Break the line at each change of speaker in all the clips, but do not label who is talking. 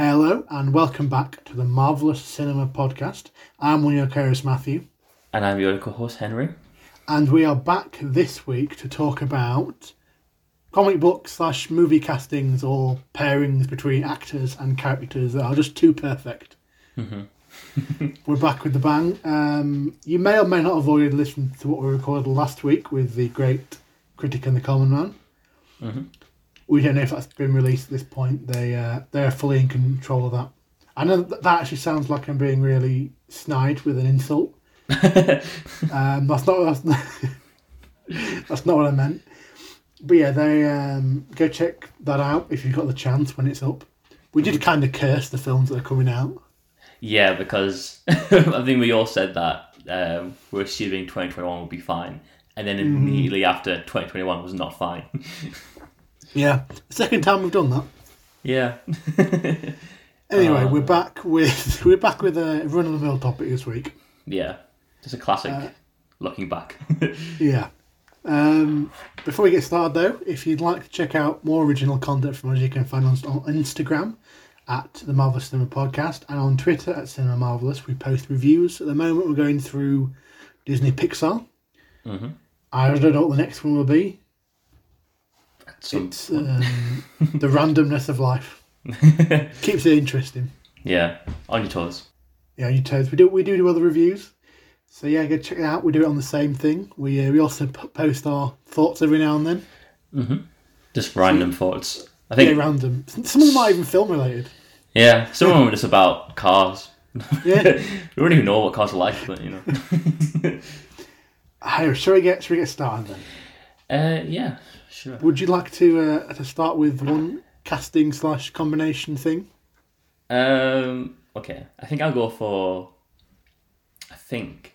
Hello and welcome back to the Marvelous Cinema Podcast. I'm one of your co-hosts, Matthew,
And I'm your co-host Henry.
and we are back this week to talk about comic book slash movie castings or pairings between actors and characters that are just too perfect. We're back with the bang. Um, you may or may not have already listened to what we recorded last week with the great critic and the common man.
Mhm.
We don't know if that's been released at this point. They uh, they're fully in control of that. I know that, actually sounds like I'm being really snide with an insult. Um, that's not that's not, that's not what I meant. But yeah, they um, go check that out if you've got the chance when it's up. We did kind of curse the films that are coming out.
Yeah, because I think we all said that um, we're assuming 2021 will be fine, and then immediately after 2021 was not fine.
Yeah, second time we've done that.
yeah.
Anyway,
Uh.
we're back with we're back with a run of the mill topic this week.
yeah. Just a classic.
Uh,
looking back.
Yeah. Um, before we get started, though, if you'd like to check out more original content from us, you can find us on Instagram at the Marvelous Cinema Podcast and on Twitter at Cinema Marvelous. We post reviews. At the moment, we're going through Disney Pixar.
hmm
I don't know what the next one will be.
Some,
It's um, the randomness of life. Keeps it interesting.
yeah. On your toes.
Yeah, you toes. We do we do do other reviews. So yeah, go check it out. We do it on the same thing. We uh, we also p- post our thoughts every now and then.
hmm Just random thoughts. I
Yeah,
think.
random. Some of them aren't even film related.
Yeah. Some of them are just about cars.
Yeah.
we don't even know what cars are like, but you know.
Shall we get shall we get started then?
uh, yeah. Sure.
Would you like to uh, to start with one casting slash combination thing?
Um. Okay. I think I'll go for. I think.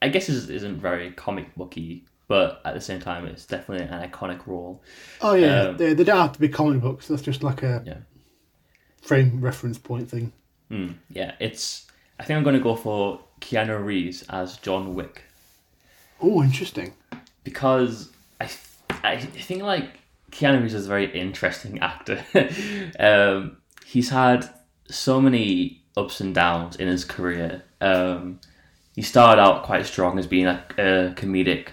I guess this isn't very comic booky, but at the same time, it's definitely an iconic role.
Oh yeah,
Um,
they, they don't have to be comic books. That's just like a
Yeah.
frame reference point thing.
Mm, yeah. It's. I think I'm going to go for Keanu Reeves as John Wick
Oh, interesting.
because I. I think like Keanu Reeves is a very interesting actor. um, he's had so many ups and downs in his career. Um, he started out quite strong as being a, a comedic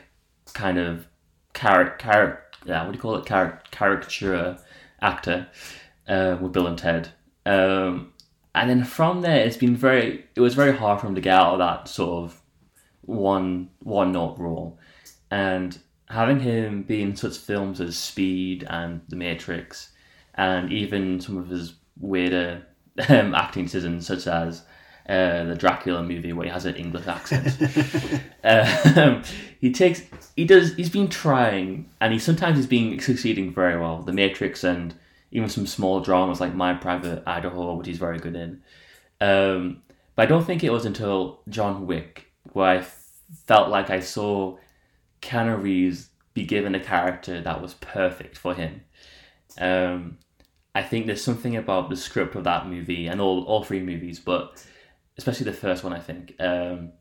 kind of character, char- yeah, what do you call it, char- caricature actor uh, with Bill and Ted. Um, and then from there, it's been very. It was very hard for him to get out of that sort of one one note role, and having him be in such films as Speed and The Matrix, and even some of his weirder um, acting decisions, such as uh, the Dracula movie where he has an English accent. um, he takes, he does, he's been trying, and he sometimes he's been succeeding very well. The Matrix and even some small dramas like My Private Idaho, which he's very good in. Um, but I don't think it was until John Wick where I felt like I saw Keanu Reeves be given a character that was perfect for him. Um, I think there's something about the script of that movie and all, all three movies, but especially the first one, I think, um,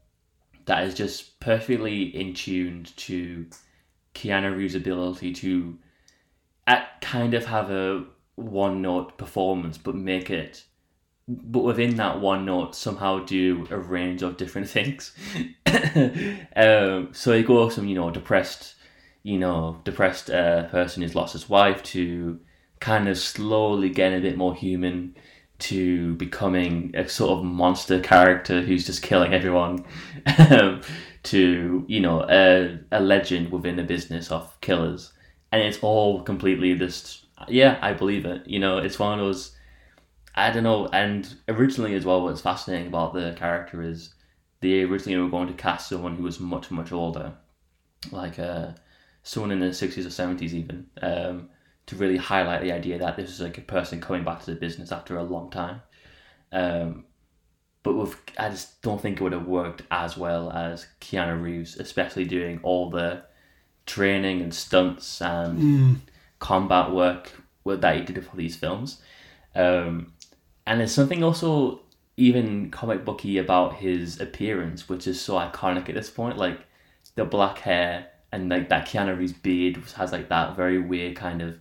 that is just perfectly in tune to Keanu Reeves' ability to at kind of have a one note performance, but make it, but within that one note, somehow do a range of different things. um, so he goes from, you know, depressed, you know, depressed uh, person who's lost his wife to kind of slowly getting a bit more human to becoming a sort of monster character who's just killing everyone. To you know a, a legend within the business of killers. And it's all completely just yeah i believe it. You know it's one of those i don't know and originally as well what's fascinating about the character is they originally were going to cast someone who was much much older like uh someone in the 60s or 70s even um to really highlight the idea that this is like a person coming back to the business after a long time. Um, but with, I just don't think it would have worked as well as Keanu Reeves, especially doing all the training and stunts and
Mm.
combat work that he did for these films. Um, and there's something also even comic booky about his appearance, which is so iconic at this point. Like the black hair and like that Keanu Reeves beard has like that very weird kind of.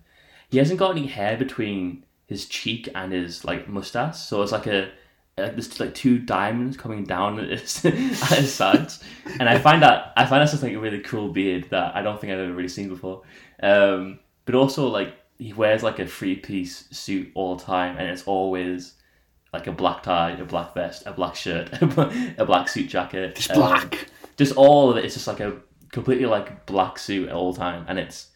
He hasn't got any hair between his cheek and his like mustache. So it's like a like there's like two diamonds coming down at his, at his sides, and I find that I find that's just like a really cool beard that I don't think I've ever really seen before. Um, but also like he wears like a three piece suit all the time, and it's always like a black tie, a black vest, a black shirt, a black suit jacket.
It's
um,
black.
just all of it. It's just like a completely like black suit all the time, and it's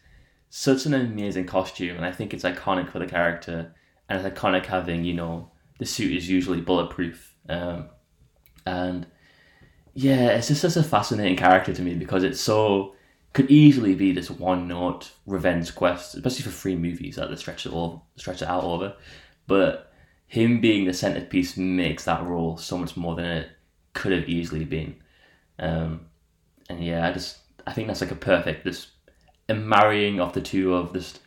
such an amazing costume, and I think it's iconic for the character, and it's iconic having you know the suit is usually bulletproof, um, and yeah, it's just such a fascinating character to me because it's so could easily be this one note revenge quest, especially for three movies that they stretch it all stretch it out over, but him being the centerpiece makes that role so much more than it could have easily been. Um, and yeah, I just I think that's like a perfect this a marrying of the two of this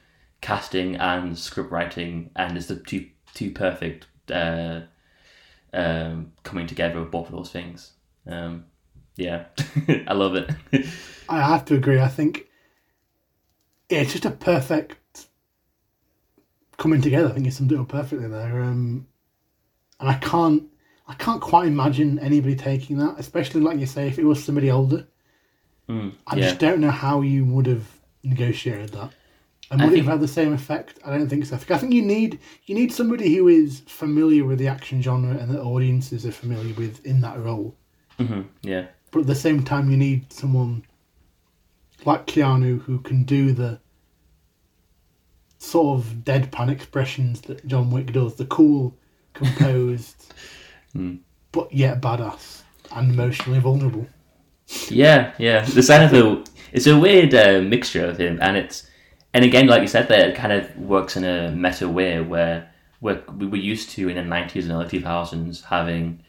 casting and script writing, and it's the two two perfect uh, um, coming together of both of those things. Um, yeah, I love it.
I have to agree. I think it's just a perfect coming together. I think it's something perfectly there. Um, and I can't, I can't quite imagine anybody taking that, especially like you say, if it was somebody older.
Mm,
I
yeah.
just don't know how you would have negotiated that. And would it have had the same effect? I don't think so. I think- I think you need you need somebody who is familiar with the action genre and the audiences are familiar with in that role.
hmm yeah,
But at the same time, you need someone like Keanu who can do the sort of deadpan expressions that John Wick does, the cool, composed,
Hmm.
but yet badass and emotionally vulnerable.
yeah, yeah. The the it's a weird uh, mixture of him, and it's and again, like you said, there it kind of works in a meta way where where we were used to in the nineties and early two thousands having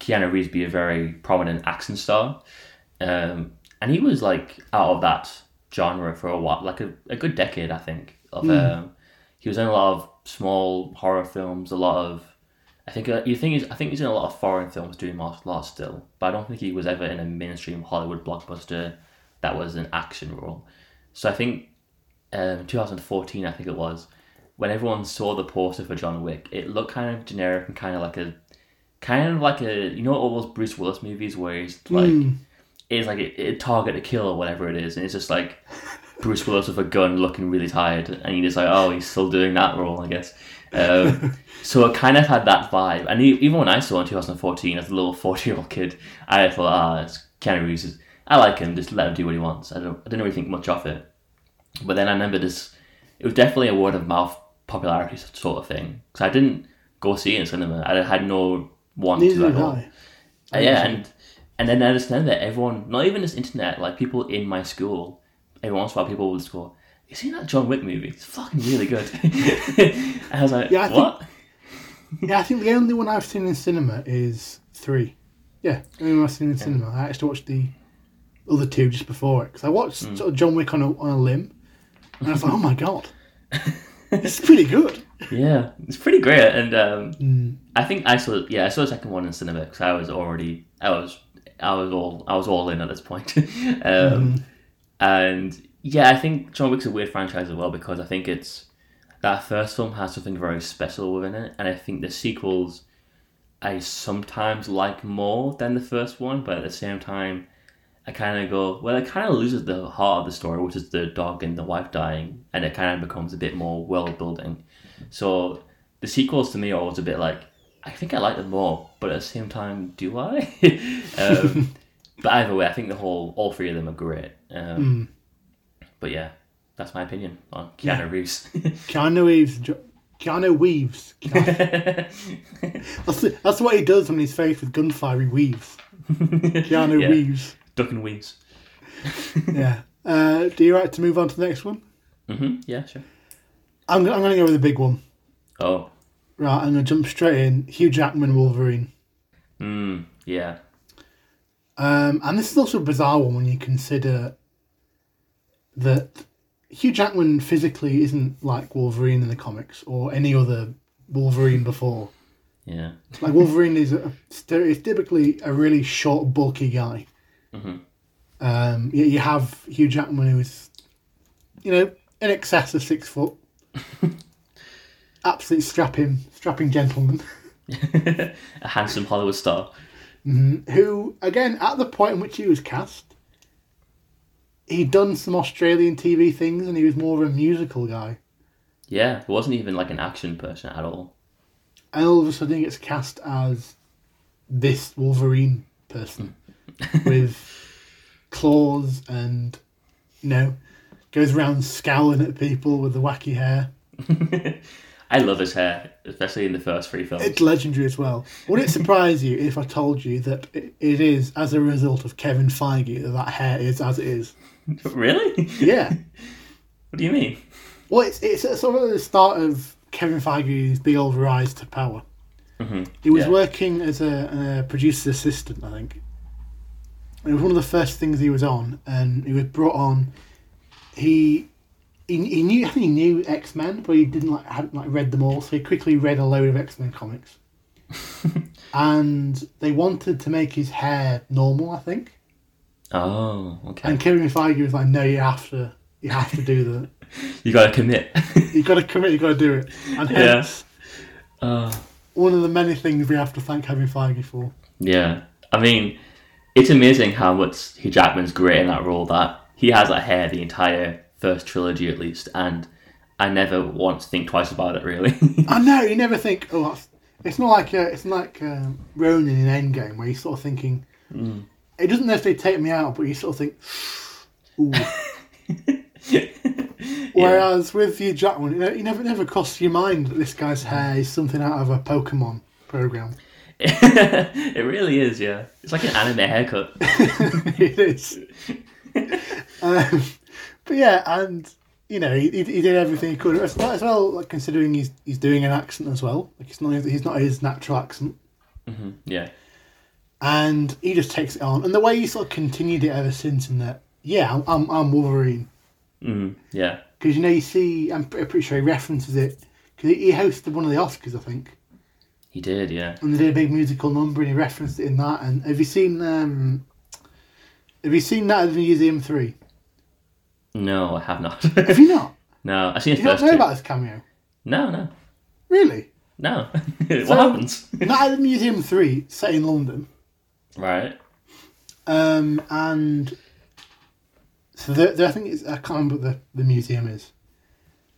Keanu Reeves be a very prominent action star, um, and he was like out of that genre for a while, like a, a good decade, I think. Of um, he was in a lot of small horror films, a lot of. I think uh, you think he's, I think he's in a lot of foreign films doing martial arts still, but I don't think he was ever in a mainstream Hollywood blockbuster that was an action role. So I think um, 2014, I think it was, when everyone saw the poster for John Wick, it looked kind of generic and kind of like a, kind of like a, you know, all those Bruce Willis movies where he's like,
Mm.
it's like a, a target to kill or whatever it is, and it's just like Bruce Willis with a gun looking really tired, and you're just like, oh, he's still doing that role, I guess. Um, so it kind of had that vibe, and even when I saw it in 2014 as a little 40 year old kid, I thought, ah, it's Keanu Reeves. I like him, just let him do what he wants. I don't, I didn't really think much of it. But then I remember this, it was definitely a word of mouth popularity sort of thing. Because I didn't go see it in cinema. I had no want
Neither
to at all. Uh, yeah, and and then I understand that everyone, not even this internet, like people in my school, every once in a while people would just go, "You seen that John Wick movie? It's fucking really good." and I was like,
Yeah, I think-
"What?"
Yeah, I think the only one I've seen in cinema is three. Yeah, the only one I've seen in cinema. I actually watched the other two just before it because I watched
Hmm.
sort of John Wick on a, on a limb, and I was like, oh my god, it's pretty good.
Yeah, it's pretty great, and um,
Mm.
I think I saw yeah I saw the second one in cinema because I was already I was I was all I was all in at this point, um, and yeah I think John Wick's a weird franchise as well because I think it's that first film has something very special within it, and I think the sequels I sometimes like more than the first one, but at the same time I kind of go well it kind of loses the heart of the story, which is the dog and the wife dying, and it kind of becomes a bit more world building. So the sequels to me are always a bit like I think I like them more, but at the same time, do I? um, but either way, I think the whole all three of them are great. Um, But yeah, that's my opinion on Keanu
Yeah.
Reeves.
Keanu Reeves, Keanu weaves. Keanu- that's, the- that's what he does when he's faced with gunfire. He weaves. Keanu
Yeah.
weaves.
Duck and weaves.
Yeah. Uh, do you like to move on to the next one?
Mm-hmm. Yeah, sure.
I'm, I'm going to go with the big one.
Oh,
Right, I'm going to jump straight in. Hugh Jackman, Wolverine.
mm, yeah.
Um, and this is also a bizarre one when you consider that Hugh Jackman physically isn't like Wolverine in the comics or any other Wolverine before.
Yeah.
Like Wolverine is a, is typically a really short, bulky guy.
Mhm.
Um, yet you have Hugh Jackman who is, you know, in excess of six foot. absolute strapping, strapping gentleman
a handsome Hollywood star. Mm-hmm.
who, again, at the point in which he was cast, he'd done some Australian TV things and he was more of a musical guy.
Yeah, he wasn't even like an action person at all.
And all of a sudden he gets cast as this Wolverine person with claws and, you know, goes around scowling at people with the wacky hair.
I love his hair, especially in the first three films.
It's legendary as well. Would it surprise you if I told you that it is as a result of Kevin Feige that that hair is as it is?
really?
Yeah.
What do you mean?
Well, it's it's sort of the start of Kevin Feige's big old rise to power.
hmm
He was
Yeah.
working as a, a producer's assistant, I think. It was one of the first things he was on, and he was brought on. He he, he knew I think he knew X Men, but he didn't like hadn't like read them all, so he quickly read a load of X Men comics. and they wanted to make his hair normal, I think.
Oh, okay.
And Kevin Feige was like, "No, you have to, you have to do that.
You gotta commit.
You got to commit. You got to do it." And
Yeah. uh,
one of the many things we have to thank Kevin Feige for.
yeah. I mean, it's amazing how much Hugh Jackman's great in that role that he has that hair the entire first trilogy at least, and I never once think twice about it really.
I know you never think, oh, that's, it's not like uh, it's not like uh, Ronin in Endgame where you're sort of thinking. It doesn't necessarily take me out, but you sort of think, ooh. Whereas with Hugh Jackman, you, know, you never never crossed your mind that this guy's hair is something out of a Pokemon program.
it really is, yeah. It's like an anime haircut.
it is. um, but yeah, and you know, he, he did everything he could as well. As well like considering he's he's doing an accent as well. Like it's not he's not his natural accent.
hmm Yeah.
and he just takes it on. And the way he sort of continued it ever since, in that, yeah, I'm, I'm, I'm Wolverine.
hmm Yeah.
Because, you know, you see, I'm pre- pretty sure he references it, because he, hosted one of the Oscars, I think.
He did, yeah.
And they did a big musical number, and he referenced it in that. And have you seen, um, have you seen that at the Museum 3?
No, I have not.
Have you not?
no, I've seen
Do you not know about this cameo?
No, no,
Really?
no. what
So-
happens?
Night at the Museum 3, set in London.
right.
Um, and so I think it's I can't remember what the, the museum is.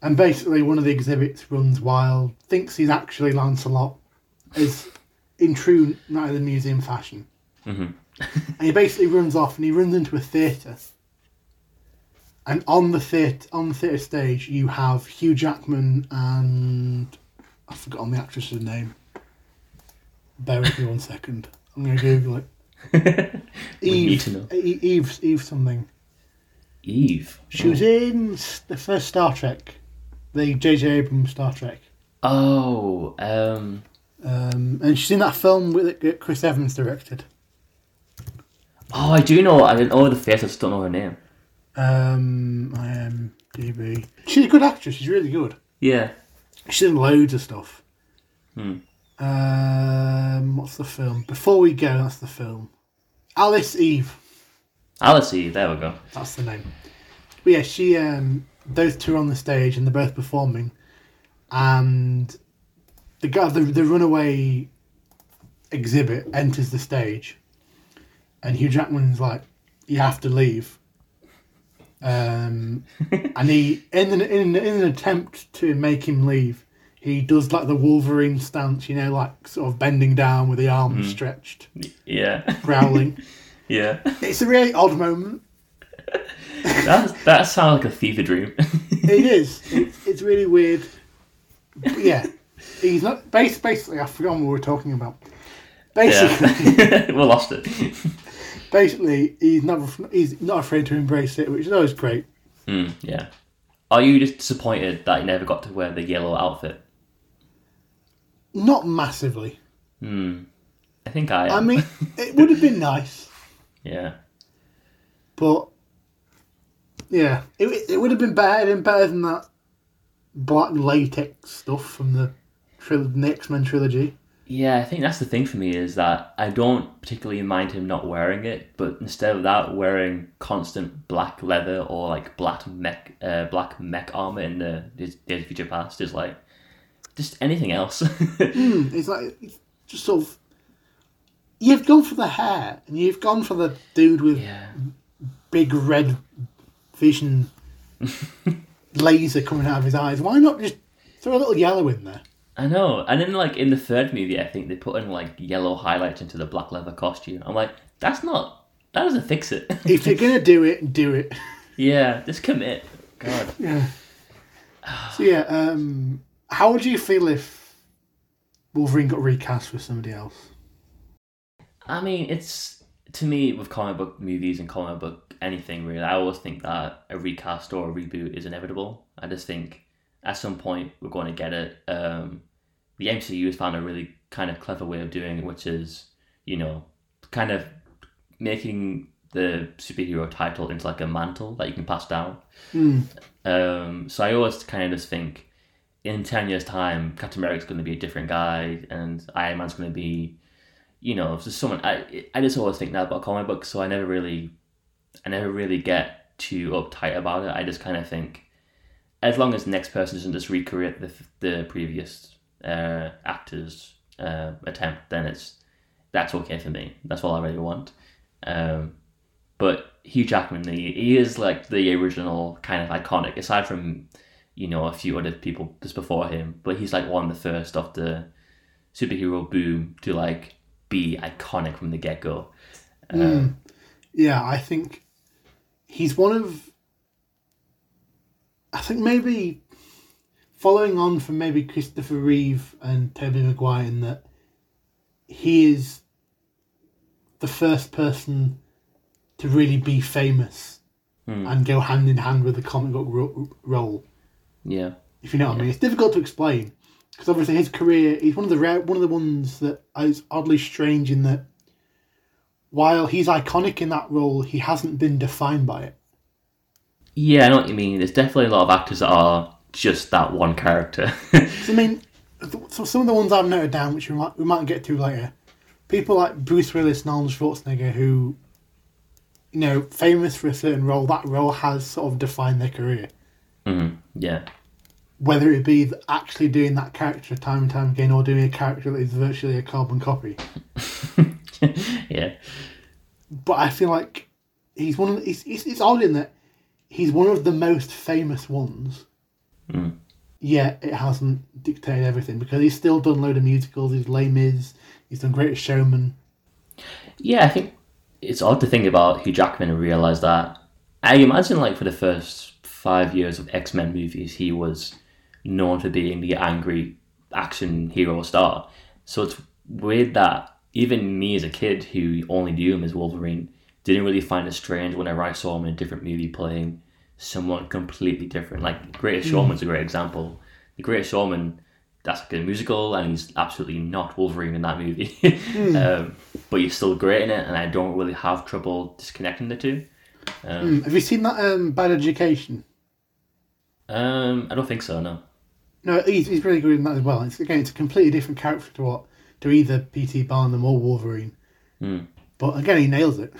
And basically, one of the exhibits runs wild, thinks he's actually Lancelot, is in true Night of the Museum fashion.
hmm
And he basically runs off and he runs into a theatre. And on the theatre on the theatre stage, you have Hugh Jackman and I've forgotten the actress's name. Bear with me one second. I'm going to Google it. Eve,
to know.
E- Eve, Eve something.
Eve.
She was in the first Star Trek, the J.J. Abrams Star Trek,
Oh, um,
um, and she's in that film with that Chris Evans directed.
oh, I do know. I didn't know the face. I just don't know her name.
Um, IMDb. She's a good actress. She's really good.
Yeah.
She's in loads of stuff.
Hmm.
Um, what's the film? Before we go, that's the film. Alice Eve.
Alice Eve. There we go.
That's the name. But yeah, she um those two are on the stage and they're both performing, and the guy the the runaway exhibit enters the stage, and Hugh Jackman's like, "You have to leave." Um, and he in an, in, in an attempt to make him leave, he does like the Wolverine stance, you know, like sort of bending down with the arms stretched,
Yeah.
growling.
yeah.
it's a really odd moment.
That that sounds like a fever dream.
It is. It's, it's really weird. But yeah, he's not. Basically, I've forgotten what we were talking about. Basically,
yeah. we lost it.
Basically, he's not. He's not afraid to embrace it, which is always great.
Hmm. yeah. Are you just disappointed that he never got to wear the yellow outfit?
Not massively.
Hmm. I think I am.
I mean, it would have been nice,
yeah.
but yeah, it it would have been better. Been better than that black latex stuff from the, tril- the X Men trilogy.
Yeah, I think that's the thing for me is that I don't particularly mind him not wearing it, but instead of that, wearing constant black leather or like black mech, uh, black mech armor in the Days of Future Past is like just anything else.
Mm, it's like it's just sort of. You've gone for the hair, and you've gone for the dude with
yeah.
big red vision laser coming out of his eyes. Why not just throw a little yellow in there?
I know. And then like in the third movie, I think they put in like yellow highlights into the black leather costume. I'm like, that's not. That doesn't fix it.
If you're gonna do it, do it.
yeah, just commit. God.
Yeah. So yeah, um, how would you feel if Wolverine got recast with somebody else?
I mean, it's to me with comic book movies and comic book anything really. I always think that a recast or a reboot is inevitable. I just think at some point we're going to get it. Um, the MCU has found a really kind of clever way of doing it, which is you know kind of making the superhero title into like a mantle that you can pass down.
Mm.
Um, so I always kind of just think in 10 years' time, Captain America's going to be a different guy and Iron Man's going to be, you know, just someone. I, I just always think that about comic books, so I never really, I never really get too uptight about it. I just kind of think as long as the next person doesn't just recreate the, the previous uh, actor's uh, attempt, then it's that's okay for me. That's all I really want. Um, but Hugh Jackman, he, he is like the original kind of iconic, aside from you know a few other people just before him. But he's like one of the first of the superhero boom to like be iconic from the get go.
Mm. Yeah, I think he's one of. I think maybe following on from maybe Christopher Reeve and Tobey Maguire in that he is the first person to really be famous
Hmm.
and go hand in hand with the comic book ro- role.
Yeah,
If you know what I mean, it's difficult to explain because obviously his career, he's one of the rare, one of the ones that is oddly strange in that while he's iconic in that role, he hasn't been defined by it.
yeah, I know what you mean. There's definitely a lot of actors that are just that one character.
I mean, so some of the ones I've noted down, which we might we might get to later, people like Bruce Willis and Arnold Schwarzenegger, who, you know, famous for a certain role, that role has sort of defined their career.
Mhm, Yeah,
Whether it be actually doing that character time and time again, or doing a character that is virtually a carbon copy.
yeah,
But I feel like he's one of the, he's, it's, it's odd in that he's one of the most famous ones.
Mm.
Yet it hasn't dictated everything because he's still done a load of musicals. He's Les Mis. He's done Greatest Showman.
yeah. I think it's odd to think about Hugh Jackman and realize that. I imagine, like for the first five years of X Men movies, he was known for being the angry action hero star. So it's weird that even me as a kid who only knew him as Wolverine didn't really find it strange whenever I saw him in a different movie playing someone completely different. Like Greatest Showman's a great example. The Greatest Showman, that's like a musical, and he's absolutely not Wolverine in that movie. um, but he's still great in it, and I don't really have trouble disconnecting the two. Um,
Hmm, Have you seen that um, Bad Education?
um, I don't think so. No.
No, he's, he's really good in that as well. It's again, it's a completely different character to what to either P.T. Barnum or Wolverine.
Hmm.
But again, he nails it.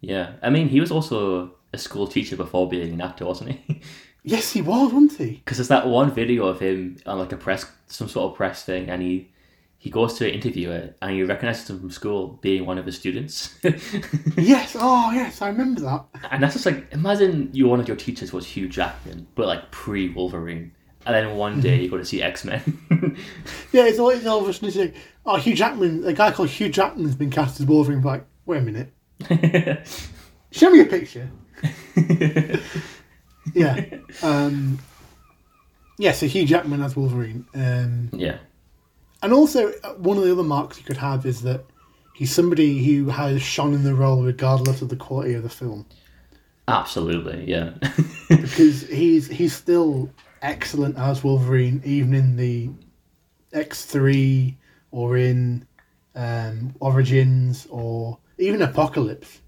Yeah, I mean, he was also a school teacher before being an actor, wasn't he?
Yes, he was, wasn't he?
Because there's that one video of him on like a press, some sort of press thing, and he he goes to interview it, and he recognizes him from school being one of his students.
Yes. Oh, yes, I remember that.
And that's just like imagine you one of your teachers was Hugh Jackman, but like pre Wolverine, and then one day mm-hmm. you go to see X Men.
Yeah, it's all, it's all of a like, oh, Hugh Jackman, a guy called Hugh Jackman's been cast as Wolverine. Like, wait a minute, show me a picture. Yeah. Um, yeah, so Hugh Jackman as Wolverine. Um,
yeah,
and also, uh, one of the other marks you could have is that he's somebody who has shone in the role regardless of the quality of the film.
absolutely, yeah,
Because he's he's still excellent as Wolverine, even in the X3 or in um, Origins or even Apocalypse.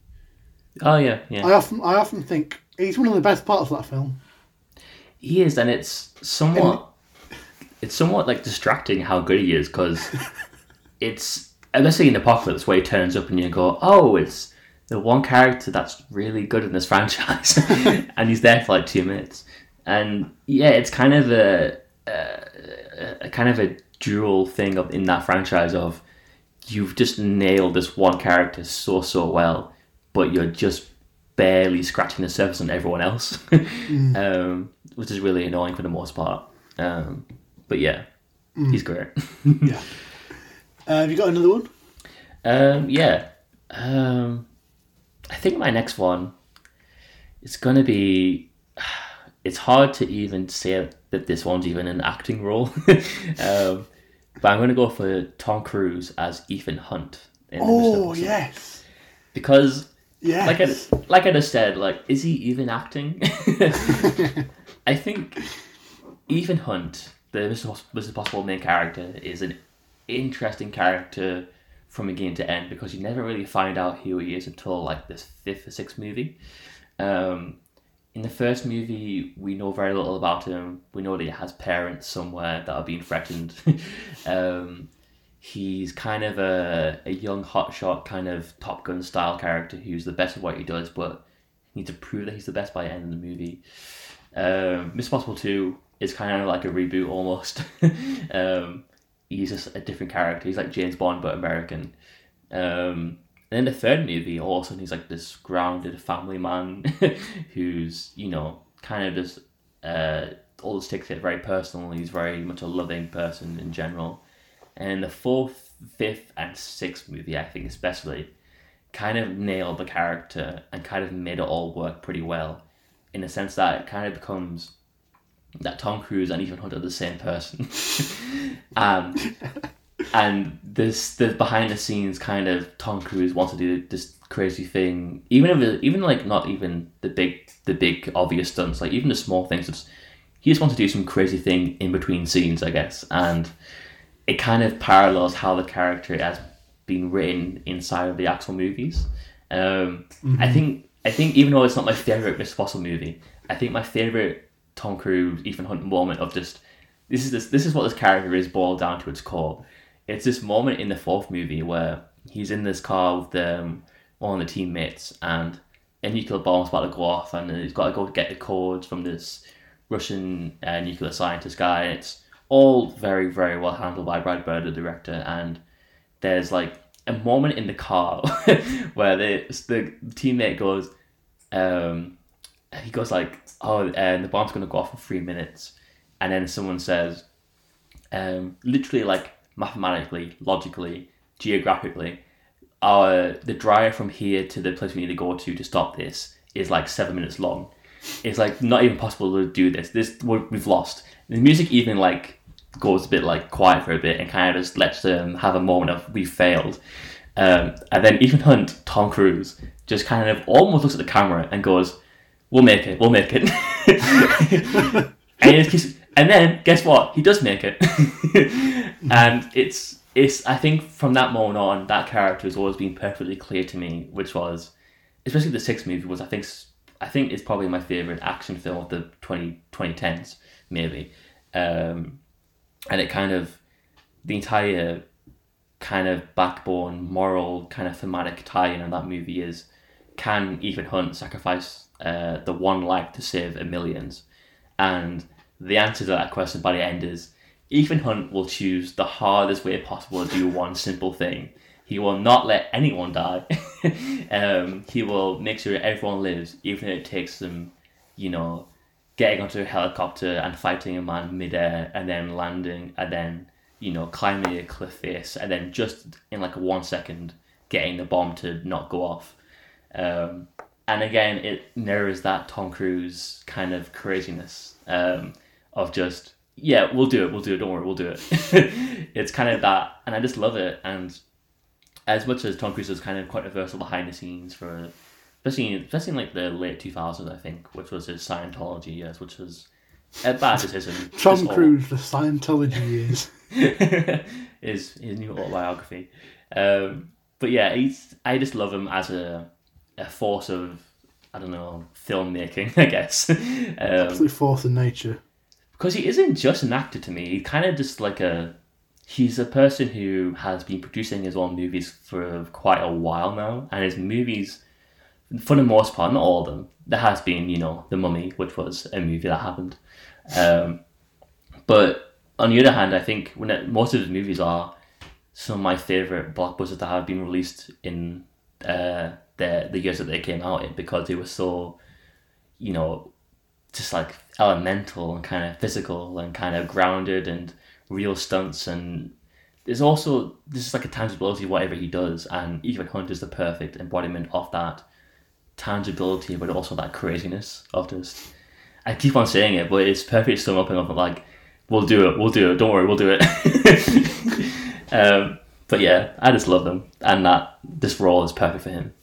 Oh yeah, yeah.
I often I often think he's one of the best parts of that film.
He is, and it's somewhat, it's somewhat like distracting how good he is because it's especially in Apocalypse where he turns up and you go, oh, it's the one character that's really good in this franchise, and he's there for like two minutes, and yeah, it's kind of a. Uh, a, a kind of a dual thing of in that franchise of you've just nailed this one character so so well, but you're just barely scratching the surface on everyone else, mm. um, which is really annoying for the most part. Um, but yeah, mm. he's great.
yeah. Uh, have you got another one?
Um, yeah. Um, I think my next one is going to be. It's hard to even say that this one's even an acting role. um, but I'm going to go for Tom Cruise as Ethan Hunt.
oh, yes.
Because, yes. like I, like I just said, like, is he even acting? I think Ethan Hunt, the Mission Impossible main character, is an interesting character from beginning to end because you never really find out who he is until like this fifth or sixth movie. Um, in the first movie, we know very little about him. We know that he has parents somewhere that are being threatened. um, he's kind of a, a young hotshot, kind of Top Gun style character who's the best at what he does, but needs to prove that he's the best by the end of the movie. Um, Mission Impossible 2 is kind of like a reboot almost. um, he's just a different character. He's like James Bond but American. Um, and then the third movie, all of a sudden, he's like this grounded family man who's you know kind of just uh, always takes it very personal. He's very much a loving person in general. And the fourth, fifth, and sixth movie, I think especially, kind of nailed the character and kind of made it all work pretty well, in the sense that it kind of becomes that Tom Cruise and Ethan Hunt are the same person. um, and this the behind the scenes kind of Tom Cruise wants to do this crazy thing, even if it, even like not even the big the big obvious stunts, like even the small things. It's, he just wants to do some crazy thing in between scenes, I guess, and it kind of parallels how the character has been written inside of the actual movies. Um, mm-hmm. I think I think even though it's not my favorite Mission Impossible movie, I think my favorite Tom Cruise, Ethan Hunt moment of just this is this this is what this character is boiled down to its core. It's this moment in the fourth movie where he's in this car with um, one of the teammates and a nuclear bomb's about to go off and he's got to go get the codes from this Russian uh, nuclear scientist guy. It's all very very well handled by Brad Bird, the director, and there's like a moment in the car where the the teammate goes, um, he goes like, "Oh, and the bomb's gonna go off in three minutes," and then someone says, um, literally like mathematically, logically, geographically, our the drive from here to the place we need to go to to stop this is like seven minutes long. It's like not even possible to do this. This we've lost. The music even like goes a bit like quiet for a bit and kind of just lets them have a moment of we failed. Um, and then Ethan Hunt, Tom Cruise, just kind of almost looks at the camera and goes, we'll make it, we'll make it. and, and then guess what? He does make it. and it's it's I think from that moment on, that character has always been perfectly clear to me, which was especially the sixth movie was I think I think it's probably my favorite action film of the 20, 2010s maybe, um, and it kind of the entire kind of backbone moral kind of thematic tie-in of that movie is can Ethan Hunt sacrifice uh, the one life to save a millions? And the answer to that question by the end is Ethan Hunt will choose the hardest way possible to do one simple thing. He will not let anyone die. um, he will make sure everyone lives, even if it takes them, you know, getting onto a helicopter and fighting a man midair and then landing and then, you know, climbing a cliff face and then just in like one second getting the bomb to not go off. Um, and again, it mirrors that Tom Cruise kind of craziness um, of just yeah, we'll do it, we'll do it. Don't worry, we'll do it. it's kind of that, and I just love it. And as much as Tom Cruise is kind of quite versatile behind the scenes for, especially especially in like the late two thousands, I think, which was his Scientology years, which was a bad decision.
Tom Cruise, the Scientology years,
is his new autobiography. Um, but yeah, he's I just love him as a a force of I don't know filmmaking, I guess. Um,
Absolute force in nature.
Because he isn't just an actor to me. He's kind of just like a he's a person who has been producing his own movies for quite a while now, and his movies, for the most part, not all of them. There has been, you know, The Mummy, which was a movie that happened, um, but on the other hand, I think when it, most of his movies are some of my favorite blockbusters that have been released in uh, the the years that they came out in because they were so, you know, just like elemental and kind of physical and kind of grounded and real stunts. And there's also this is like a tangibility whatever he does. And Ethan Hunt is the perfect embodiment of that tangibility but also that craziness of just I keep on saying it but it's perfect sum up and I'm like we'll do it we'll do it don't worry we'll do it um, but yeah I just love them, and that this role is perfect for him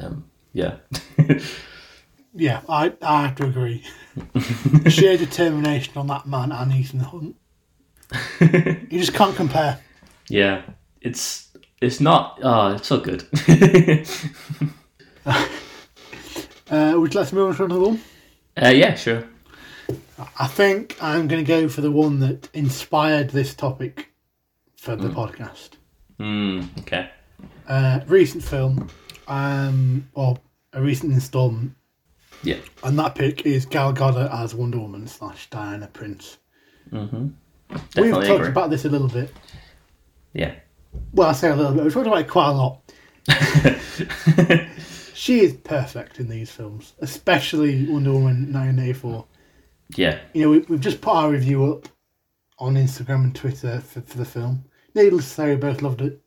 um, yeah
Yeah, I, I have to agree. Sheer determination on that man and Ethan Hunt. You just can't compare.
yeah it's it's not oh it's so good
Uh, would you like to move on to another one?
uh, yeah sure
I think I'm going to go for the one that inspired this topic for the podcast.
mm, okay
Uh, recent film, um, or a recent instalment,
yeah
and that pick is Gal Gadot as Wonder Woman slash Diana Prince.
mm-hmm.
We've talked
agree.
about this a little bit.
yeah
Well, I say a little bit. We've talked about it quite a lot. She is perfect in these films, especially Wonder Woman 1984.
yeah
You know, we, we've just put our review up on Instagram and Twitter for, for the film. Needless to say, we both loved it.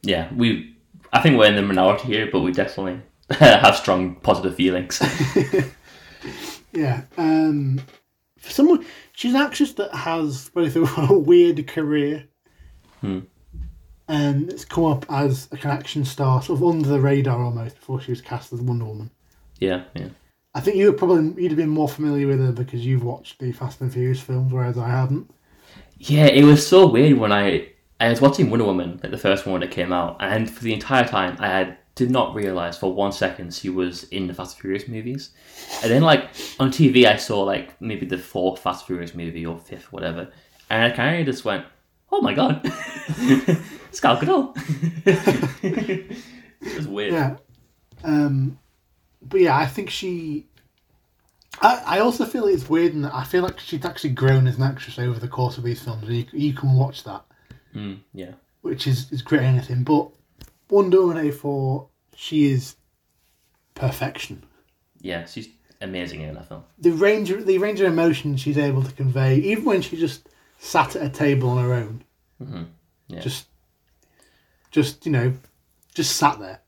yeah, we. I think we're in the minority here, but we definitely have strong positive feelings.
Yeah. Um, for someone, she's an actress that has both a weird career
Hmm.
And it's come up as a kind of action star, sort of under the radar almost before she was cast as Wonder Woman.
yeah, yeah,
I think you would probably you'd have been more familiar with her because you've watched the Fast and Furious films, whereas I hadn't.
yeah. It was so weird when I I was watching Wonder Woman, like the first one that came out, and for the entire time I had did not realize for one second she was in the Fast and Furious movies, and then like on TV I saw like maybe the fourth Fast and Furious movie or fifth, whatever, and I kind of just went, "Oh my god, it's Gal Gadot." it was weird.
Yeah. Um, but yeah, I think she. I, I also feel it's weird, and I feel like she's actually grown as an actress over the course of these films. And you, you can watch that,
Mm, yeah.
which is, is great. in Anything, but Wonder Woman eighty four, she is perfection.
Yeah, she's amazing in that film.
The range, of, the range of emotion she's able to convey, even when she just sat at a table on her own,
hmm Yeah.
just, just you know, just sat there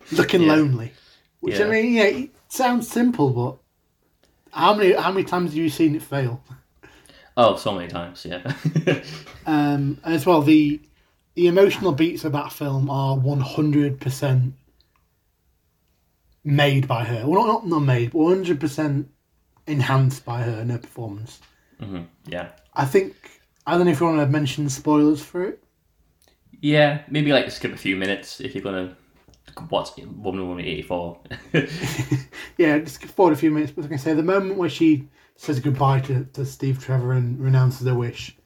looking
Yeah.
lonely. Which
Yeah.
I mean, yeah, it sounds simple, but how many how many times have you seen it fail?
oh, so many times. Yeah.
Um, as well, the the emotional beats of that film are one hundred percent made by her. Well, not not made, but one hundred percent enhanced by her and her performance.
hmm Yeah.
I think I don't know if you want to mention spoilers for it.
Yeah, maybe like skip a few minutes if you're gonna watch Wonder Woman eighty four.
Yeah, just skip forward a few minutes. But like I say, the moment where she says goodbye to, to Steve Trevor and renounces her wish,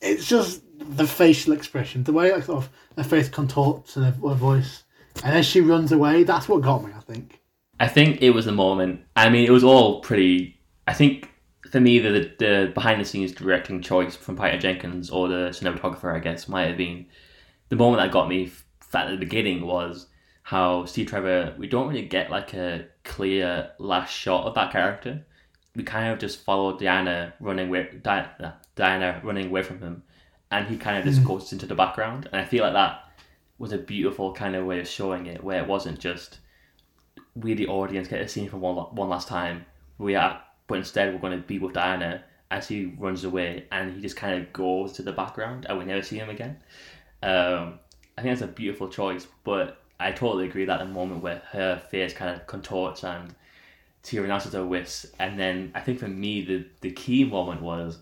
it's just the facial expression, the way like, sort of her face contorts and her, her voice, and as she runs away, that's what got me. I think.
I think it was the moment. I mean, it was all pretty. I think for me, the the behind the scenes directing choice from Patty Jenkins or the cinematographer, I guess, might have been the moment that got me f- at the beginning was how Steve Trevor. We don't really get like a clear last shot of that character. We kind of just follow Diana running with Diana, uh, Diana running away from him, and he kind of just hmm. goes into the background. And I feel like that was a beautiful kind of way of showing it, where it wasn't just we the audience get see him for one one last time. We are, but instead we're going to be with Diana as he runs away, and he just kind of goes to the background, and we never see him again. Um, I think that's a beautiful choice, but I totally agree that the moment where her face kind of contorts and she renounces her wish, and then I think for me the the key moment was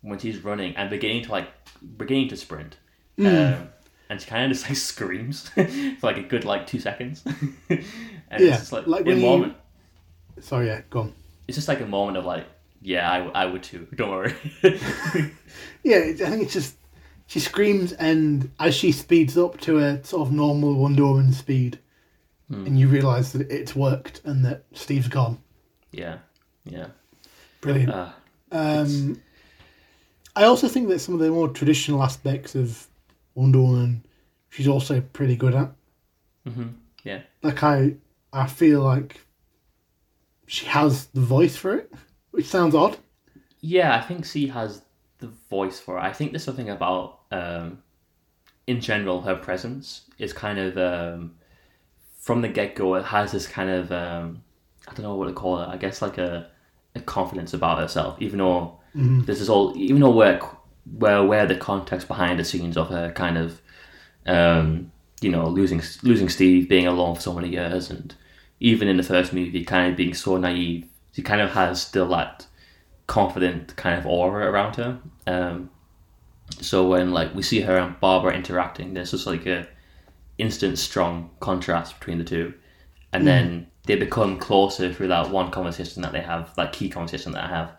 when she's running and beginning to like beginning to sprint. Um, and she kind of just like screams for like a good like two seconds. and
Yeah,
it's just like,
like
a
when you-
moment.
Sorry, yeah, go on.
It's just like a moment of like, yeah, I, I would too. Don't worry.
Yeah, I think it's just she screams, and as she speeds up to a sort of normal Wonder Woman speed, and you realise that it's worked and that Steve's gone.
yeah, yeah.
Brilliant.
Uh,
Um, I also think that some of the more traditional aspects of Wonder Woman, she's also pretty good at.
hmm Yeah.
Like I, I feel like she has the voice for it, which sounds odd.
Yeah, I think she has the voice for it. I think there's something about, um, in general, her presence is kind of um, from the get go. It has this kind of um, I don't know what to call it. I guess like a, a confidence about herself, even though this is all, even though we're we're aware of the context behind the scenes of her kind of, um, you know, losing losing Steve, being alone for so many years, and even in the first movie, kind of being so naive. She kind of has still that confident kind of aura around her. Um, so when like we see her and Barbara interacting, there's just like a instant strong contrast between the two, and then they become closer through that one conversation that they have, that key conversation that I have,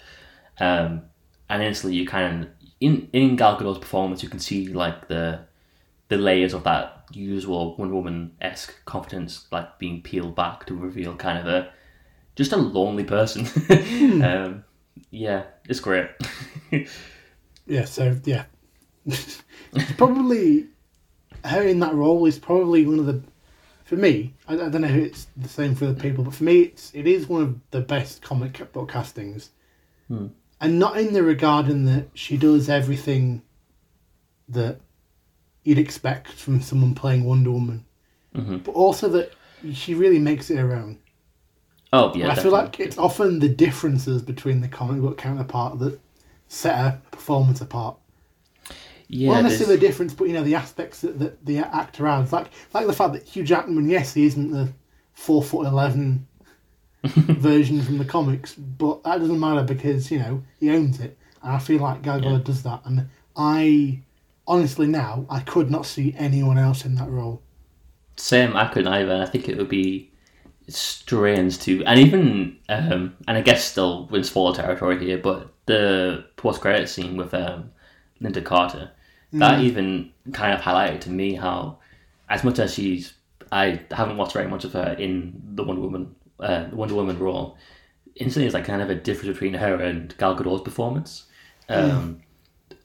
um, and instantly you kind of in in Gal Gadot's performance, you can see like the the layers of that usual Wonder Woman esque confidence like being peeled back to reveal kind of a just a lonely person. um, yeah, it's great.
Yeah, so yeah, probably her in that role is probably one of the, for me. I, I don't know if it's the same for other people, but for me, it's it is one of the best comic book castings,
Hmm.
and not in the regard in that she does everything that you'd expect from someone playing Wonder Woman,
Mhm.
but also that she really makes it her own.
Oh yeah,
I feel like it's often the differences between the comic book counterpart that set her performance apart.
yeah,
well, not necessarily the difference, but you know the aspects that, that the actor adds, like like the fact that Hugh Jackman, yes, he isn't the four foot eleven version from the comics, but that doesn't matter because you know he owns it, and I feel like Gal Gadot
Yeah.
does that, and I honestly now I could not see anyone else in that role.
Same, I couldn't either. I think it would be strange to, and even, um, and I guess still in spoiler territory here, but the post credit scene with um, Lynda Carter, that even kind of highlighted to me how, as much as she's, I haven't watched very much of her in the Wonder Woman, uh, Wonder Woman role. Instantly, it's like kind of a difference between her and Gal Gadot's performance. Um,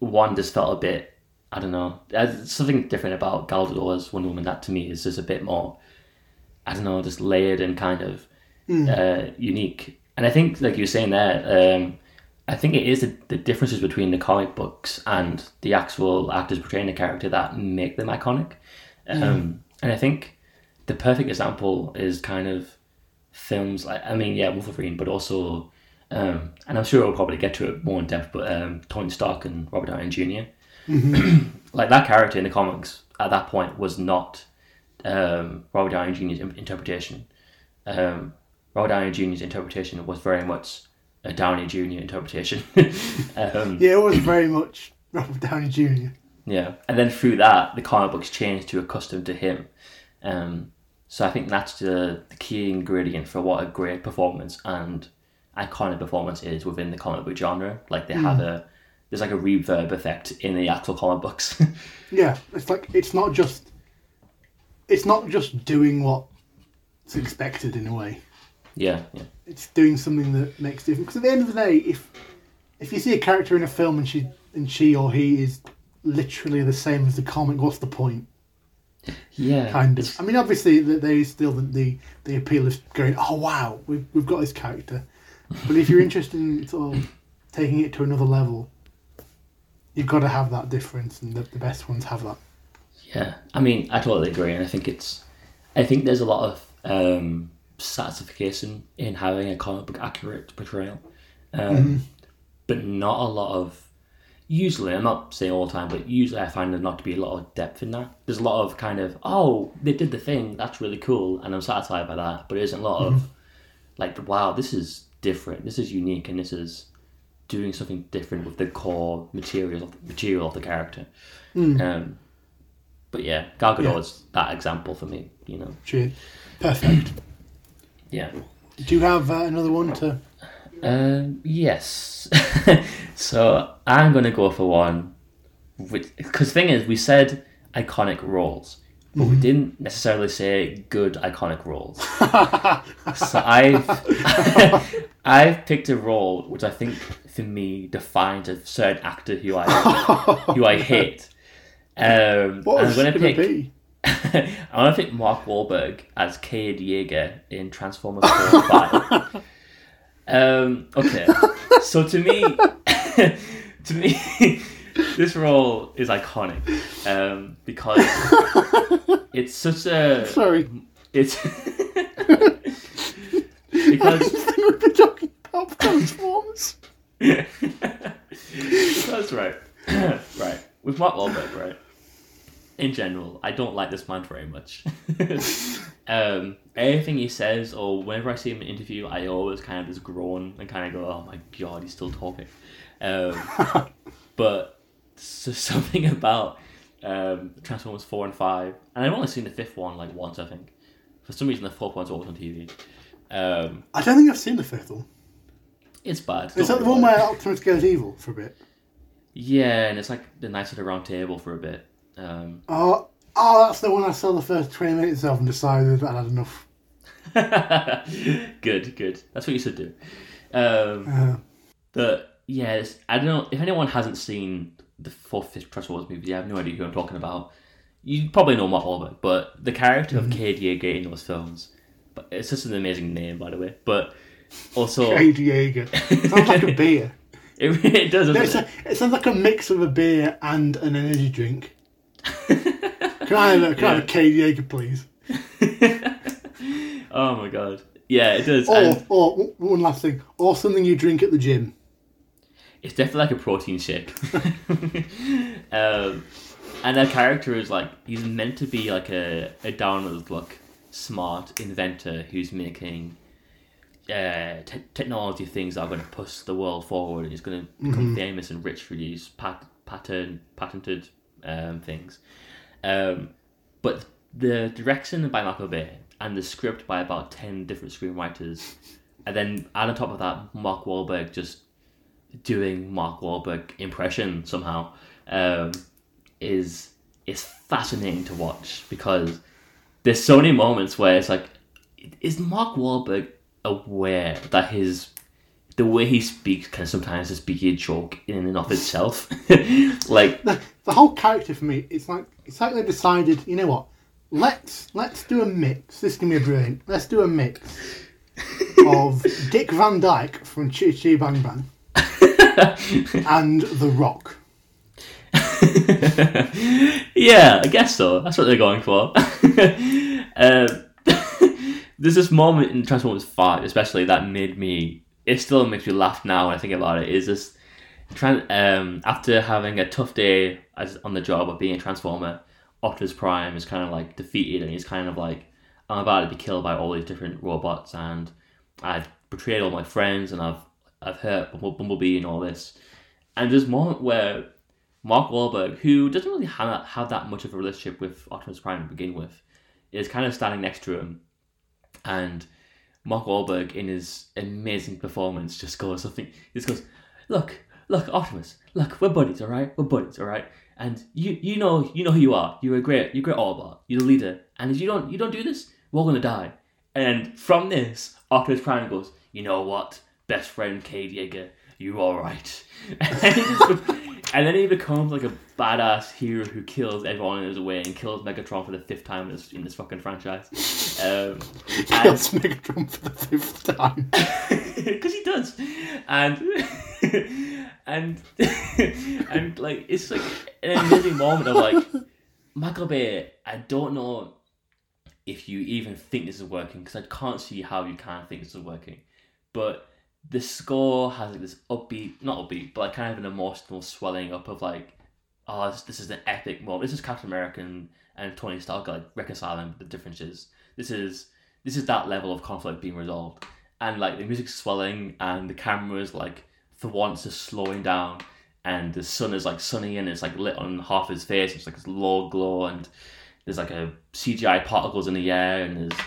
One just felt a bit I don't know. There's something different about Gal Gadot as Wonder Woman that to me is just a bit more, I don't know, just layered and kind of uh, unique. And I think, like you were saying there, um, I think it is the, the differences between the comic books and the actual actors portraying the character that make them iconic. Um, And I think the perfect example is kind of films like, I mean, yeah, Wolverine, but also, um, and I'm sure we'll probably get to it more in depth, but um, Tony Stark and Robert Downey Jr like that character in the comics at that point was not um, Robert Downey Jr.'s interpretation. Um, Robert Downey Jr.'s interpretation was very much a Downey Jr. interpretation. um,
Yeah, it was very much Robert Downey Jr.
yeah, and then through that, the comic books changed to accustom to him. Um, so I think that's the, the key ingredient for what a great performance and iconic performance is within the comic book genre. Like they have a there's like a reverb effect in the actual comic books.
Yeah, it's like it's not just it's not just doing what's expected in a way.
yeah, yeah.
It's doing something that makes different. Because at the end of the day, if if you see a character in a film and she and she or he is literally the same as the comic, what's the point?
Yeah,
Kind
it's-
of. I mean, obviously, there is still the, the the appeal of going, oh wow, we've we've got this character. But if you're interested in sort of taking it to another level, you've got to have that difference, and the, the best ones have that.
Yeah, I mean, I totally agree, and I think it's, I think there's a lot of um, satisfaction in having a comic book accurate portrayal, um, but not a lot of. Usually, I'm not saying all the time, but usually I find there not to be a lot of depth in that. There's a lot of kind of, oh, they did the thing, that's really cool, and I'm satisfied by that. But there isn't a lot of, like, wow, this is different, this is unique, and this is doing something different with the core material of material of the character. Um, but yeah, Gal Gadot
Yeah.
is that example for me. You know.
Perfect.
Yeah.
Do you have uh, another one to?
Um, yes. so I'm gonna go for one, because thing is, we said iconic roles, but we didn't necessarily say good iconic roles. so I've I've picked a role which I think for me defines a certain actor who I who I hate. Um,
What
I'm
was
going
it
to
going to
pick.
be?
I want to pick Mark Wahlberg as Cade Yeager in Transformers 4 and 5. Um, okay, so to me, to me, this role is iconic um, because it's such a
Sorry.
it's because
we've been talking about Transformers.
That's right. right. With Mark Wahlberg, right? In general, I don't like this man very much. um, everything he says, or whenever I see him in an interview, I always kind of just groan and kind of go, "Oh my god, he's still talking." Um, but so something about um, Transformers four and five, and I've only seen the fifth one like once, I think. For some reason, the fourth one's always on TV. Um,
I don't think I've seen the fifth one.
it's bad.
Is
don't
that the one where Optimus goes evil for a bit?
Yeah, and it's like the Knights of the Round Table for a bit. Um,
Oh, oh, that's the one I saw the first 20 minutes of and decided I had enough.
good, good. That's what you should do. Um,
Uh,
but yeah, it's, I don't know if anyone hasn't seen the fourth, fifth Transformers movie. I have no idea who I'm talking about. You probably know Mark Wahlberg, but the character of Cade Yeager in those films, but it's just an amazing name, by the way. But also,
Cade Yeager. Sounds like a beer.
it, it does.
No,
it?
a, it sounds like a mix of a beer and an energy drink. Can I have a, can I have a Cade Yeager, please?
oh my god. Yeah, it does.
Or,
and
or one last thing, or something you drink at the gym.
It's definitely like a protein shake. um, and that character is like he's meant to be like a, a down luck, smart inventor who's making uh, te- technology things that are going to push the world forward. and He's going to become famous and rich for these pat- pattern patented um, things. Um, but the direction by Michael Bay and the script by about ten different screenwriters, and then add on top of that Mark Wahlberg just doing Mark Wahlberg impression somehow um, is is fascinating to watch because there's so many moments where it's like, is Mark Wahlberg aware that his the way he speaks can sometimes just be a joke in and of itself? like,
The, the whole character for me, it's like it's like they decided, you know what? Let's let's do a mix. This can be brilliant. Let's do a mix of Dick Van Dyke from Chitty Chitty Bang Bang and The Rock.
yeah, I guess so. That's what they're going for. um, there's this moment in Transformers Five, especially that made me. It still makes me laugh now when I think about it. Is this um, after having a tough day as on the job of being a Transformer, Optimus Prime is kind of like defeated, and he's kind of like, I'm about to be killed by all these different robots, and I've betrayed all my friends, and I've I've hurt Bumblebee and all this. And there's a moment where Mark Wahlberg, who doesn't really have, have that much of a relationship with Optimus Prime to begin with, is kind of standing next to him. And Mark Wahlberg, in his amazing performance, just goes something. He just goes, "Look, look, Optimus, look, we're buddies, all right? We're buddies, all right? And you, you know, you know who you are. You're a great, you're a great Autobot. You're the leader. And if you don't, you don't do this, we're all gonna die." And from this, Optimus Prime goes, "You know what, best friend Cade Yeager, you all right?" And, he just- and then he becomes like a badass hero who kills everyone in his way and kills Megatron for the fifth time in this, in this fucking franchise. Um, and,
Kills Megatron for the fifth time.
because he does, and and and like it's like an amazing moment of like Michael Bay. I don't know if you even think this is working because I can't see how you can think this is working, but the score has like this upbeat, not upbeat, but like kind of an emotional swelling up of like, oh, this, this is an epic moment. This is Captain America and, and Tony Stark like reconciling the differences. This is this is that level of conflict being resolved and like the music's swelling and the cameras like for once is slowing down and the sun is like sunny and it's like lit on half his face it's like this low glow and there's like a CGI particles in the air and there's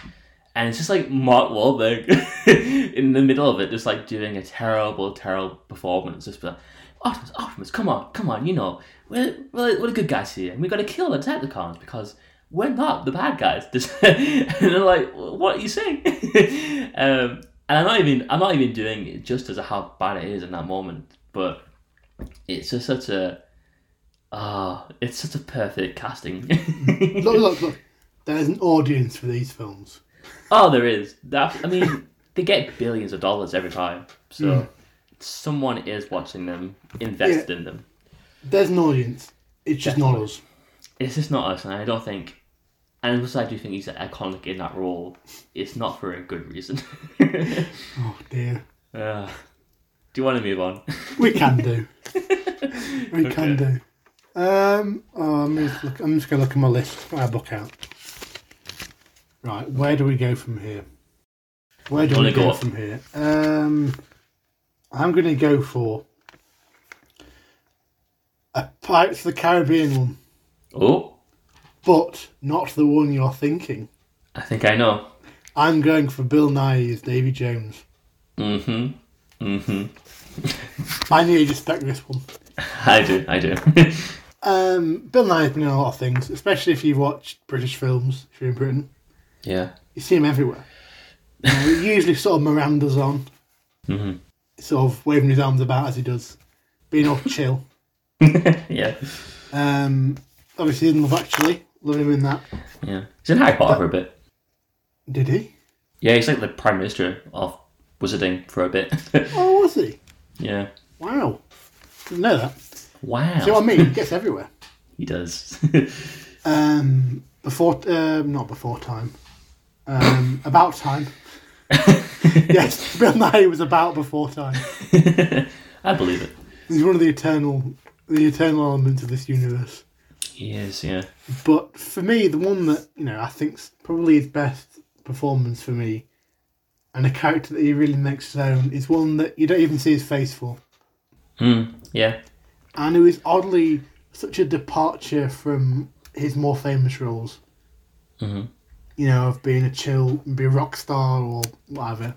and it's just like Mark Wahlberg in the middle of it just like doing a terrible terrible performance just like Optimus Optimus come on come on you know we're, we're, we're the good guys here and we got to kill the Decepticons because we're not the bad guys. and they're like, what are you saying? um, and I'm not even I'm not even doing it just as how bad it is in that moment, but it's just such a ah, it's such a perfect casting.
look, look, look. There's an audience for these films.
Oh, there is. That I mean, they get billions of dollars every time, so someone is watching them, invested in them.
There's an audience. It's just not us.
It's just not us, and I don't think. And because I do think he's iconic in that role, it's not for a good reason.
Oh dear.
Uh, do you want to move on?
We can do. we can do. Um, oh, I'm, just look, I'm just going to look at my list. Our book out. Right, where do we go from here? Where do we go,
go
from here? Um, I'm going to go for a Pirates of the Caribbean one,
Oh,
but not the one you're thinking.
I think I know.
I'm going for Bill Nighy as Davy Jones.
Mm-hmm. Mm-hmm.
I knew you'd expect this one.
I do. I do.
Um, Bill Nighy has been in a lot of things, especially if you've watched British films, if you're in Britain.
Yeah.
You see him everywhere. Usually sort of Miranda's on,
Mm-hmm.
sort of waving his arms about as he does, being all chill.
yeah.
Um, obviously in Love Actually, love him in that.
Yeah. He's in Harry Potter for a bit.
Did he?
Yeah, he's like the prime minister of wizarding for a bit.
Oh, was he?
yeah.
Wow. Didn't know that.
Wow.
See what I mean? He gets everywhere.
He does.
Um, before, um, not before time. Um, about time. yes, Bill Nighy was about before time.
I believe it.
He's one of the eternal, the eternal elements of this universe.
He is. Yeah.
But for me, the one that you know I think's probably his best performance for me, and a character that he really makes his own, is one that you don't even see his face for,
Mm, yeah.
and who is oddly such a departure from his more famous roles.
Mhm.
You know, of being a chill, be a rock star or whatever.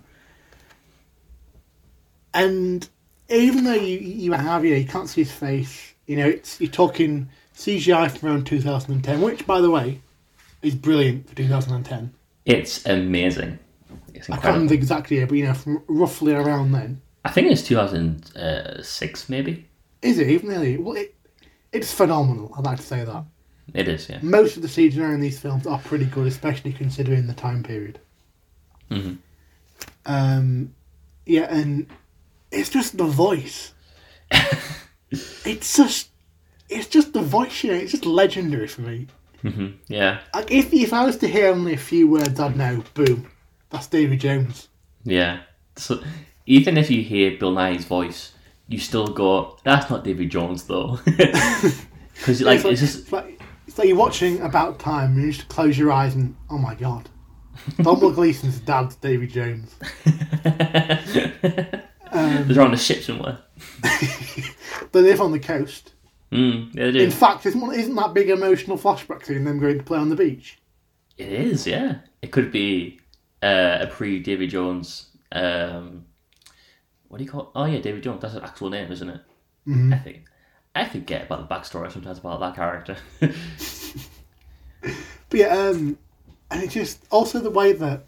And even though you you have you know you can't see his face, you know it's you're talking CGI from around 2010, which by the way is brilliant for 2010.
It's amazing. It's
I can't remember the but you know from roughly around then.
I think it's 2006, uh, maybe.
Is it even really? Well, it, it's phenomenal. I'd like to say that
It is, yeah.
most of the CGI in these films are pretty good, especially considering the time period.
Mhm.
Um, yeah, and it's just the voice. it's just, it's just the voice. You know, it's just legendary for me.
hmm Yeah.
Like if if I was to hear only a few words, I'd know. Boom, that's Davy Jones.
Yeah. So even if you hear Bill Nighy's voice, you still go, "That's not David Jones, though," because like
it's, like,
it's just
it's like like you're watching About Time, and you just close your eyes and oh my god, Domhnall Gleeson's dad's Davy Jones. Um,
they're on a ship somewhere.
they live on the coast.
Mm, yeah, they do.
In fact, isn't, isn't that big emotional flashback scene them going to play on the beach?
It is, yeah. It could be uh, a pre David Jones. Um, what do you call? It? Oh yeah, David Jones. That's an actual name, isn't it?
Mhm.
I think. I forget about the backstory sometimes about that character.
But yeah, um, and it's just also the way that,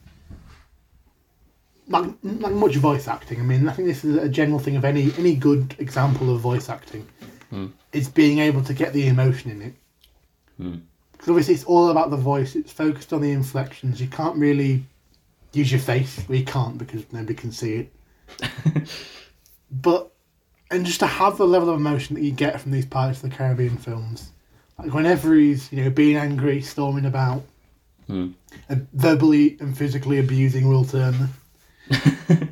like, like much voice acting. I mean, I think this is a general thing of any any good example of voice acting.
Hmm.
Is being able to get the emotion in it.
Hmm.
Because obviously it's all about the voice. It's focused on the inflections. You can't really use your face. Well, you can't because nobody can see it. but and just to have the level of emotion that you get from these Pirates of the Caribbean films, like whenever he's you know being angry, storming about,
Hmm.
and verbally and physically abusing Will Turner,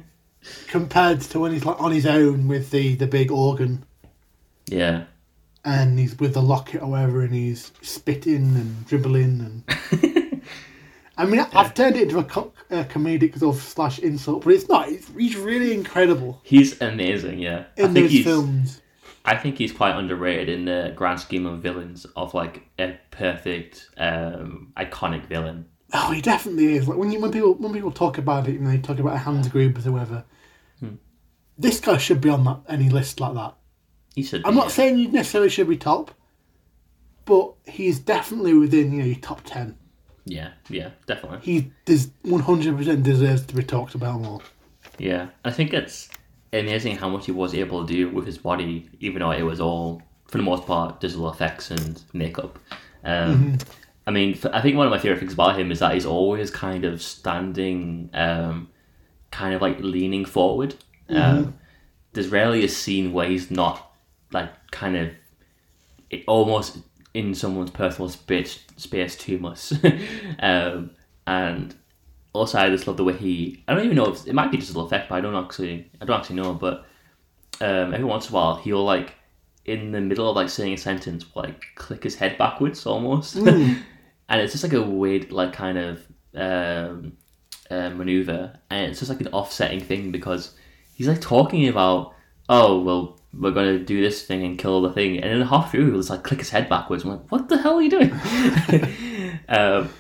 compared to when he's like on his own with the the big organ
yeah.
and he's with the locket or whatever, and he's spitting and dribbling and. I mean, I've turned it into a, co- a comedic sort of slash insult, but it's not. It's, he's really incredible
He's amazing, yeah. I
in
think
those
he's
films.
I think he's quite underrated in the grand scheme of villains of like a perfect, um, iconic villain.
Oh, he definitely is. Like when you when people when people talk about it, and they talk about Hans Gruber or whatever, this guy should be on that any list like that.
He should.
I'm
be,
not
yeah.
saying you necessarily should be top, but he's definitely within you know your top ten.
Yeah, yeah, definitely.
He does one hundred percent deserves to be talked about more.
Yeah, I think it's amazing how much he was able to do with his body, even though it was all, for the most part, digital effects and makeup. Um, I mean, I think one of my favorite things about him is that he's always kind of standing, um, kind of like leaning forward. Um, there's rarely a scene where he's not like kind of it, almost in someone's personal space space too much. um, and also, I just love the way he. I don't even know if it might be just a little effect, but I don't actually. I don't actually know. But um, every once in a while, he'll like in the middle of like saying a sentence, like click his head backwards almost, and it's just like a weird like kind of um, uh, maneuver, and it's just like an offsetting thing because he's like talking about, oh well, we're gonna do this thing and kill the thing, and then half through he'll just like click his head backwards. I'm like, what the hell are you doing? um,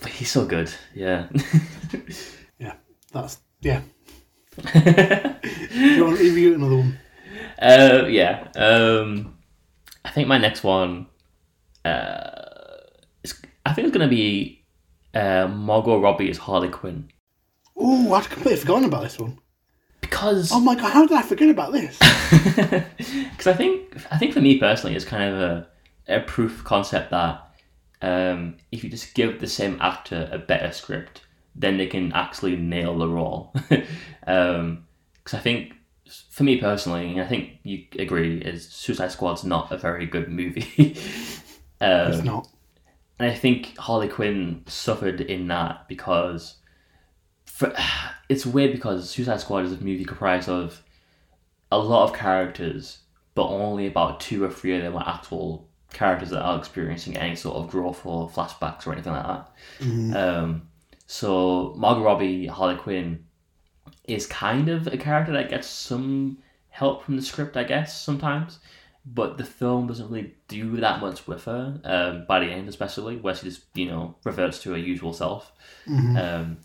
but he's so good, yeah.
Yeah, that's yeah. Do you want to review another one?
Uh, yeah. Um, I think my next one, uh, is, I think it's gonna be uh, Margot Robbie as Harley Quinn
Oh, I'd completely forgotten about this one.
Because
Oh my god, how did I forget about this?
because I think I think for me personally, it's kind of a, a proof concept that um, if you just give the same actor a better script, then they can actually nail the role. Because I think for me personally, and I think you agree, is Suicide Squad's not a very good movie. um,
It's not.
and I think Harley Quinn suffered in that because for, it's weird because Suicide Squad is a movie comprised of a lot of characters, but only about two or three of them are actual characters that are experiencing any sort of growth or flashbacks or anything like that. Um, so Margot Robbie, Harley Quinn, is kind of a character that gets some help from the script, I guess, sometimes. But the film doesn't really do that much with her um, by the end, especially where she just you know reverts to her usual self. Um,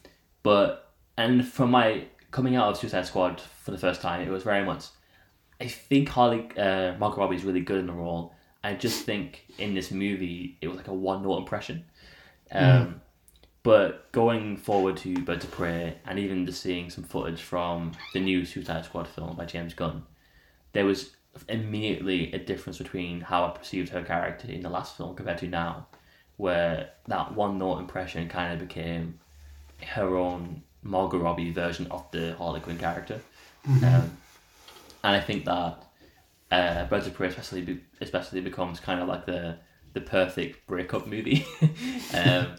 but and from my coming out of Suicide Squad for the first time, it was very much. I think Harley uh, Margot Robbie is really good in the role. I just think in this movie it was like a one note impression. Um, But going forward to Birds of Prey and even just seeing some footage from the new Suicide Squad film by James Gunn, there was immediately a difference between how I perceived her character in the last film compared to now, where that one note impression kind of became her own Margot Robbie version of the Harley Quinn character. Um, and I think that uh, Birds of Prey especially be, especially becomes kind of like the the perfect breakup movie. um,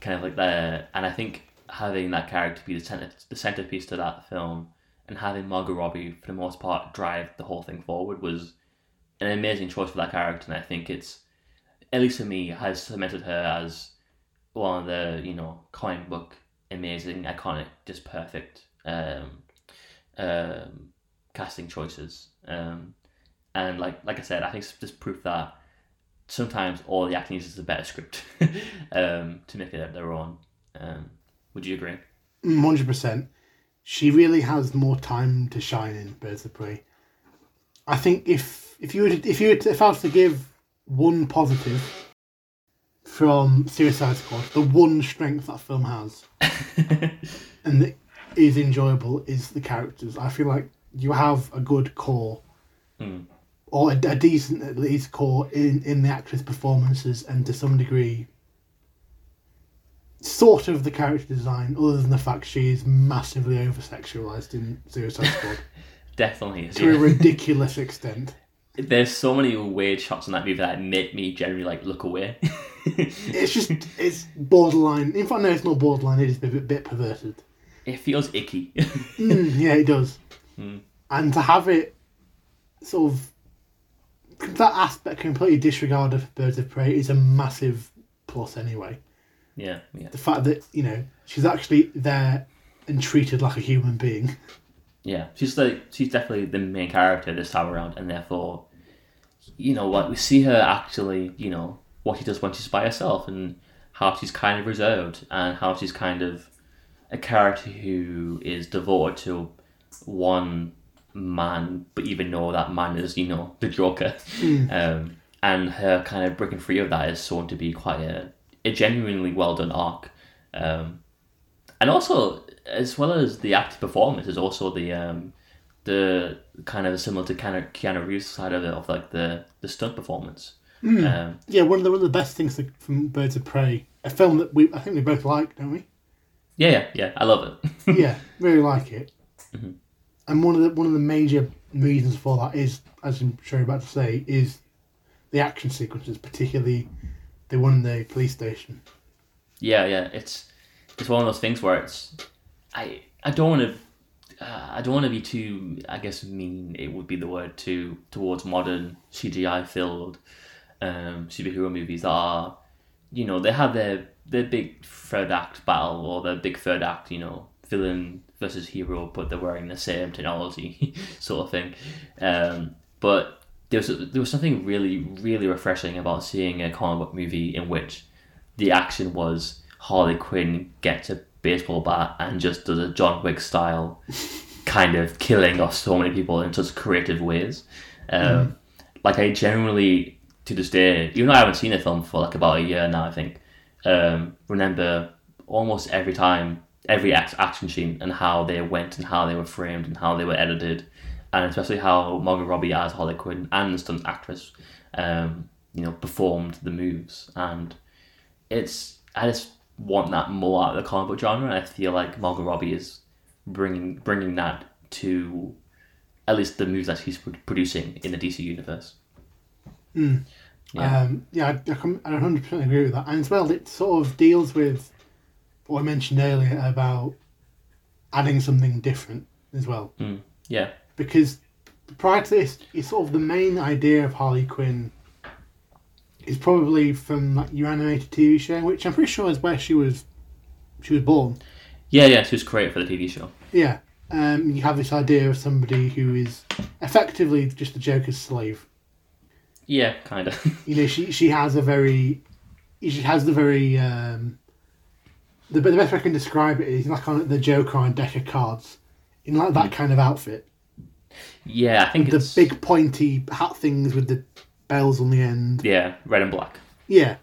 kind of like the and I think having that character be the center the centerpiece to that film and having Margot Robbie for the most part drive the whole thing forward was an amazing choice for that character and I think it's at least for me has cemented her as one of the you know comic book amazing iconic just perfect um, um, casting choices um, and like like I said I think it's just proof that sometimes all the acting is a better script um, to make it their own. Um, would you agree?
Mm, Hundred percent. She really has more time to shine in Birds of Prey. I think if if you were to, if you were to, if I was to give one positive from Suicide Squad, the one strength that film has, and that is enjoyable, is the characters. I feel like you have a good core,
Mm.
or a, a decent at least core in in the actress' performances, and to some degree, sort of the character design, other than the fact she is massively over sexualized in Suicide Squad
Definitely. is,
to a ridiculous extent.
There's so many weird shots in that movie that make me generally like look away.
It's just it's borderline. In fact, no, it's not borderline. It is a bit, bit perverted.
it feels icky.
Mm, yeah, it does.
Mm.
And to have it sort of that aspect completely disregarded for Birds of Prey is a massive plus anyway.
yeah, yeah,
The fact that you know she's actually there and treated like a human being.
yeah. She's like she's definitely the main character this time around, and therefore, you know what we see her actually, you know what she does when she's by herself, and how she's kind of reserved, and how she's kind of a character who is devoted to one man, but even though that man is, you know, the Joker. Um, and her kind of breaking free of that is shown to be quite a, a genuinely well done arc. Um, and also, as well as the acting performance, is also the um, the kind of similar to Keanu, Keanu Reeves side of it, of like the the stunt performance. Um,
Yeah, one of the one of the best things to, from Birds of Prey, a film that we I think we both like, don't we?
yeah, yeah, yeah, I love it.
yeah, really like it.
Mm-hmm.
And one of the one of the major reasons for that is, as I'm sure you're about to say, is the action sequences, particularly the one in the police station.
yeah, yeah, it's it's one of those things where it's I I don't want to. Uh, I don't want to be too, I guess, mean. It would be the word to towards modern CGI filled um, superhero movies are, you know, they have their their big third act battle or their big third act, you know, villain versus hero, but they're wearing the same technology sort of thing. Um, but there was there was something really really refreshing about seeing a comic book movie in which the action was Harley Quinn gets a baseball bat and just does a John Wick style kind of killing of so many people in such creative ways. Um, Like I genuinely to this day, even though I haven't seen the film for like about a year now, I think, um, remember almost every time, every act- action scene and how they went and how they were framed and how they were edited, and especially how Margot Robbie as Harley Quinn and the stunt actress, um, you know, performed the moves. And it's I just want that more out of the comic book genre, and I feel like Margot Robbie is bringing bringing that to at least the moves that pro- producing in the DC universe. Yeah.
Um, yeah, I, I, I 100% agree with that. And as well, it sort of deals with what I mentioned earlier about adding something different as well.
Mm. Yeah,
Because prior to this, it's sort of the main idea of Harley Quinn is probably from like, your animated TV show, which I'm pretty sure is where she was she was born.
yeah, yeah. She was created for the TV show.
Yeah. Um, you have this idea of somebody who is effectively just the Joker's slave.
Yeah, kind of.
you know, she she has a very, she has the very, um, the the best way I can describe it is like on the Joker on deck of cards, in like that kind of outfit,
yeah, I think
the
it's
big pointy hat things with the bells on the end.
yeah, red and black.
Yeah,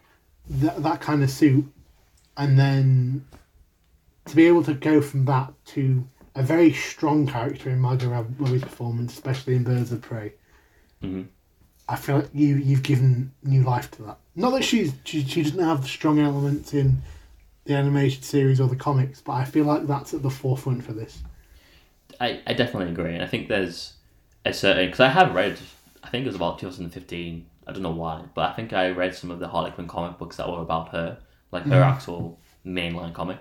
that that kind of suit, and then to be able to go from that to a very strong character in Margot Robbie's performance, especially in Birds of Prey.
Mhm.
I feel like you you've given new life to that. Not that she's she, she doesn't have the strong elements in the animated series or the comics, but I feel like that's at the forefront for this.
I, I definitely agree, and I think there's a certain because I have read. I think it was about 2015. I don't know why, but I think I read some of the Harley Quinn comic books that were about her, like her actual mainline comic,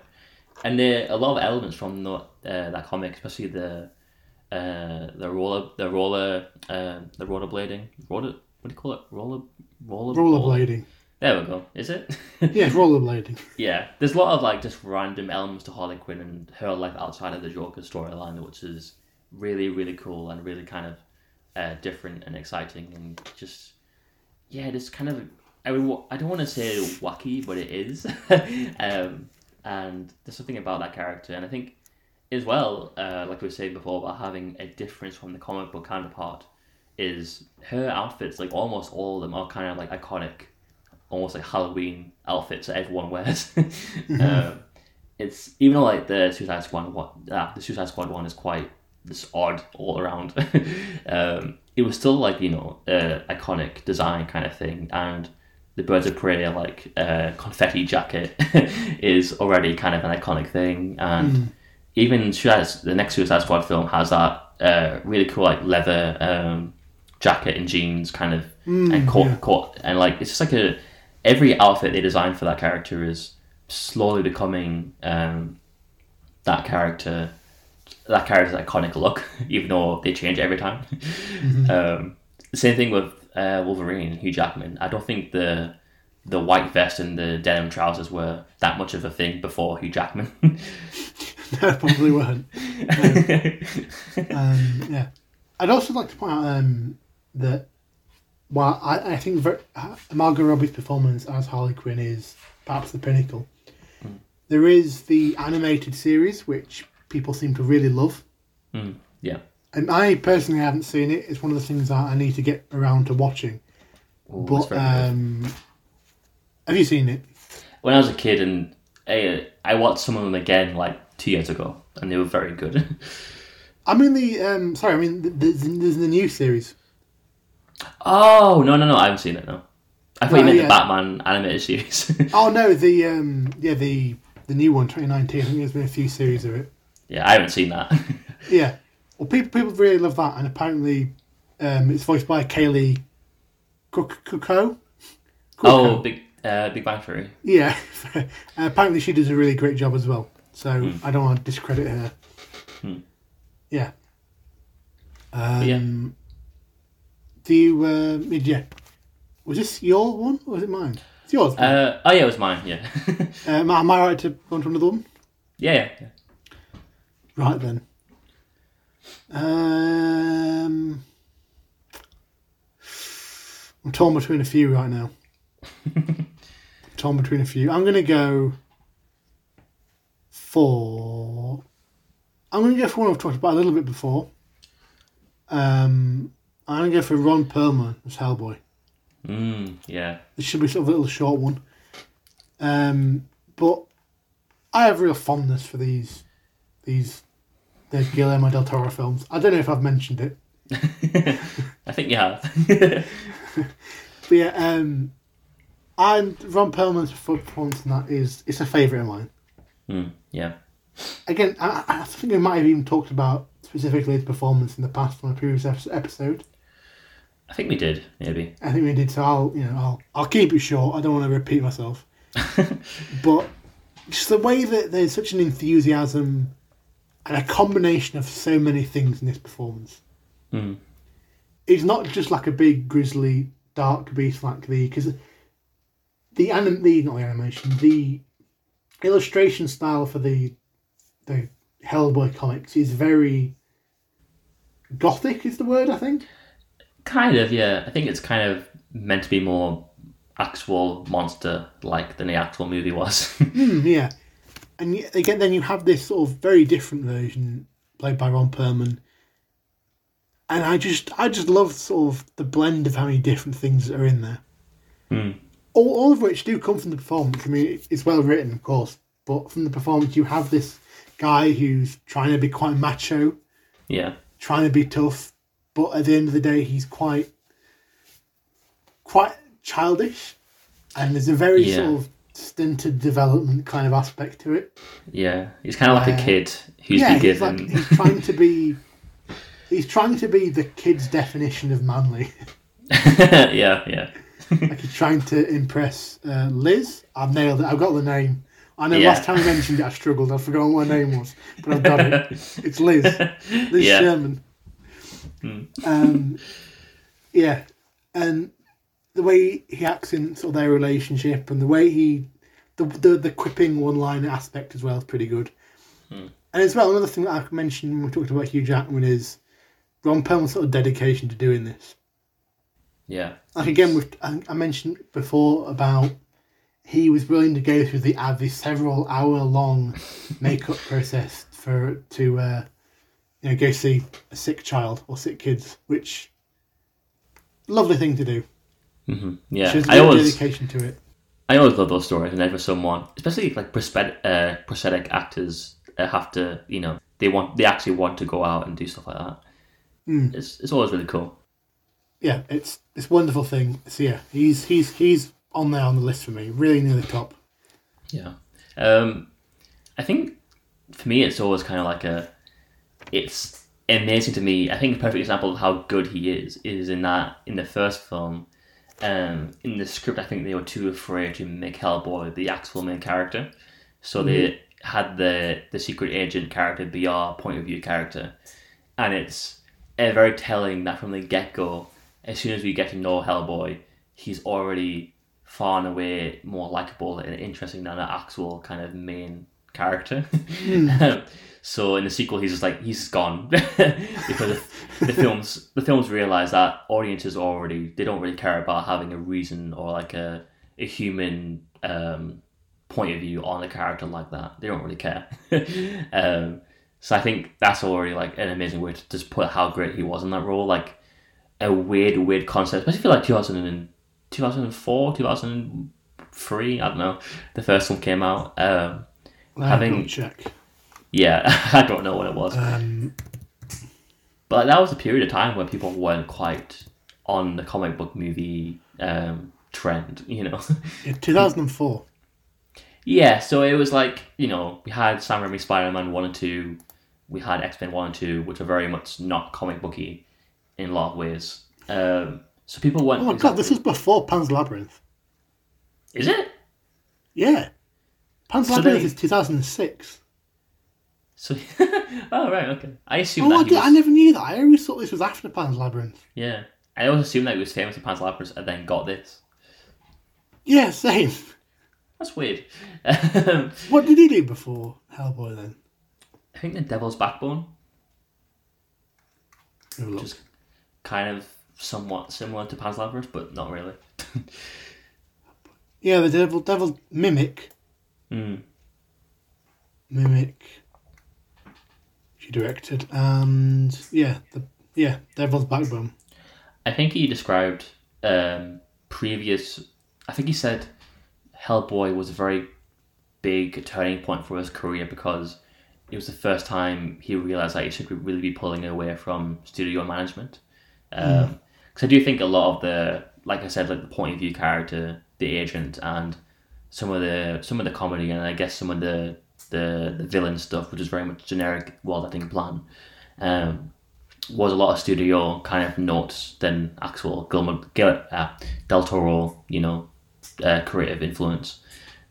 and there are a lot of elements from the, uh, that comic, especially the uh, the roller the roller uh, the rollerblading roller what do you call it roller roller
Rollerblading.
There we go. Is it?
Yeah, rollerblading.
Yeah, there's a lot of like just random elements to Harley Quinn and her life outside of the Joker storyline, which is really really cool and really kind of uh, different and exciting and just yeah, this kind of I mean I don't want to say wacky, but it is, um, and there's something about that character, and I think as well, uh, like we were saying before about having a difference from the comic book counterpart, is her outfits like almost all of them are kind of like iconic almost like Halloween outfits that everyone wears. um, it's even though like the Suicide Squad one, uh, the Suicide Squad one is quite this odd all around. um, it was still like you know uh, iconic design kind of thing, and the Birds of Prey like uh, confetti jacket is already kind of an iconic thing, and even Suicide, the next Suicide Squad film has that uh, really cool like leather um, jacket and jeans kind of and coat,
yeah.
coat and like it's just like a every outfit they designed for that character is slowly becoming um, that character that character's iconic look even though they change every time. Um, the same thing with uh, Wolverine Hugh Jackman. I don't think the the white vest and the denim trousers were that much of a thing before Hugh Jackman
no, probably weren't. Um, yeah, I'd also like to point out um, that while I, I think ver- uh, Margot Robbie's performance as Harley Quinn is perhaps the pinnacle, there is the animated series which people seem to really love.
Mm, yeah
And I personally haven't seen it. It's one of the things that I need to get around to watching.
Ooh,
but
very good.
um, have you seen it?
when I was a kid and I, I watched some of them again like two years ago, and they were very good.
I mean the um, sorry, I mean there's, there's the new series.
oh no no no! I haven't seen it. No, I thought you
Oh,
meant
yeah.
the Batman animated series.
Oh no, the um, yeah the the new one, 2019. I think there's been a few series of it.
yeah, I haven't seen that.
Yeah, well, people people really love that, and apparently, um, it's voiced by Kaley Cuoco.
oh, big uh, Big Bang Theory.
Yeah, uh, apparently she does a really great job as well. So
Hmm.
I don't want to discredit her. Yeah. Um,
yeah.
Do you? Uh, you? Was this your one or was it mine? It's yours. Uh,
oh yeah, it was mine. Yeah,
am, I- am I right to go on to another one?
yeah, yeah. yeah.
Right then. Um, I'm torn between a few right now. torn between a few. I'm gonna go for. I'm gonna go for one I've talked about a little bit before. Um, I'm gonna go for Ron Perlman as Hellboy.
Mm, yeah.
This should be sort of a little short one. Um, but I have a real fondness for these these the Guillermo del Toro films. I don't know if I've mentioned it,
I think you have.
but yeah, um, and Ron Perlman's performance in that is it's a favourite of mine.
mm, yeah.
Again, I, I think we might have even talked about specifically his performance in the past on a previous episode.
I think we did maybe.
I think we did, so I'll you know I'll I'll keep it short. I don't want to repeat myself, but just the way that there's such an enthusiasm and a combination of so many things in this performance.
Mm.
It's not just like a big grizzly dark beast like the because the anim the not the animation the illustration style for the the Hellboy comics is very gothic is the word I think.
Kind of, yeah. I think it's kind of meant to be more actual monster like than the actual movie was.
Hmm, yeah, and again, then you have this sort of very different version played by Ron Perlman, and I just, I just love sort of the blend of how many different things are in there.
Hmm.
All, all of which do come from the performance. I mean, it's well written, of course, but from the performance, you have this guy who's trying to be quite macho,
yeah.
trying to be tough, but at the end of the day, he's quite, quite childish, and there's a very
Yeah.
sort of stinted development kind of aspect to it.
Yeah. He's kind of like
Uh,
a kid who's
yeah,
been
he's
given.
like he's trying to be. He's trying to be the kid's definition of manly.
yeah, yeah.
Like he's trying to impress uh, Liz. I've nailed it. I've got the name. I know
Yeah.
last time I mentioned it, I struggled. I've forgotten what her name was, but I've got it. It's Liz. Liz
Yeah.
Sherman. Um, yeah, and the way he acts in sort of their relationship, and the way he, the the, the quipping one line aspect as well is pretty good. And as well, another thing that I mentioned when we talked about Hugh Jackman is Ron Perlman's sort of dedication to doing this.
Yeah.
Like again, with I mentioned before about he was willing to go through the uh, the several hour long makeup process for to uh, you know go see a sick child or sick kids, which lovely thing to do.
hmm Yeah.
Shows
I always,
dedication to it.
I always love those stories whenever someone, especially like prosthetic, uh, prosthetic actors, uh, have to, you know, they want, they actually want to go out and do stuff like that.
Mm.
It's, it's always really cool.
Yeah, it's it's a wonderful thing. So yeah, he's he's he's on there on the list for me, really near the top.
Yeah. Um, I think for me, it's always kind of like a. It's amazing to me. I think a perfect example of how good he is is in that in the first film. Um, in the script, I think they were too afraid to make Hellboy the actual main character, so they had the the secret agent character be our point of view character, and it's uh, very telling that from the get go, as soon as we get to know Hellboy, he's already far and away more likable and interesting than an actual kind of main character. Um, so in the sequel, he's just like he's gone because the films the films realize that audiences already they don't really care about having a reason or like a a human um, point of view on a character like that. They don't really care. um, so I think that's already like an amazing way to just put how great he was in that role. Like a weird, weird concept, especially for like 2000 and 2004, 2003, I don't know. The first one came out. Um, Having-
check.
yeah, I don't know what it was.
Um,
But that was a period of time where people weren't quite on the comic book movie um, trend, you know.
in 2004.
yeah, so it was like you know we had Sam Raimi Spider Man one and two, we had X Men one and two, which are very much not comic booky in a lot of ways. Um, so people weren't.
Oh my god, this is before Pan's Labyrinth.
is it?
Yeah. Pan's
So
Labyrinth
they-
is 2006.
So oh right, okay. I assume
Oh, I, did,
was,
I never knew that. I always thought this was after Pan's Labyrinth.
yeah. I always assumed that he was famous for Pan's Labyrinth and then got this.
Yeah, same.
That's weird.
What did he do before Hellboy then?
I think the Devil's Backbone.
Have a look.
Just kind of somewhat similar to Pan's Labyrinth, but not really.
Yeah, the Devil, Devil Mimic.
Mm.
Mimic. She directed, and yeah, the yeah Devil's Backbone.
I think he described um, previous. I think he said Hellboy was a very big turning point for his career because it was the first time he realized that he should really be pulling away from studio management. Because I do think a lot of the, like I said, like the point of view character, the agent, and some of the some of the comedy, and I guess some of the the, the villain stuff, which is very much generic world editing plan. Um, was a lot of studio kind of notes than actual Guillermo, Gil, uh, Del Toro, you know, uh, creative influence.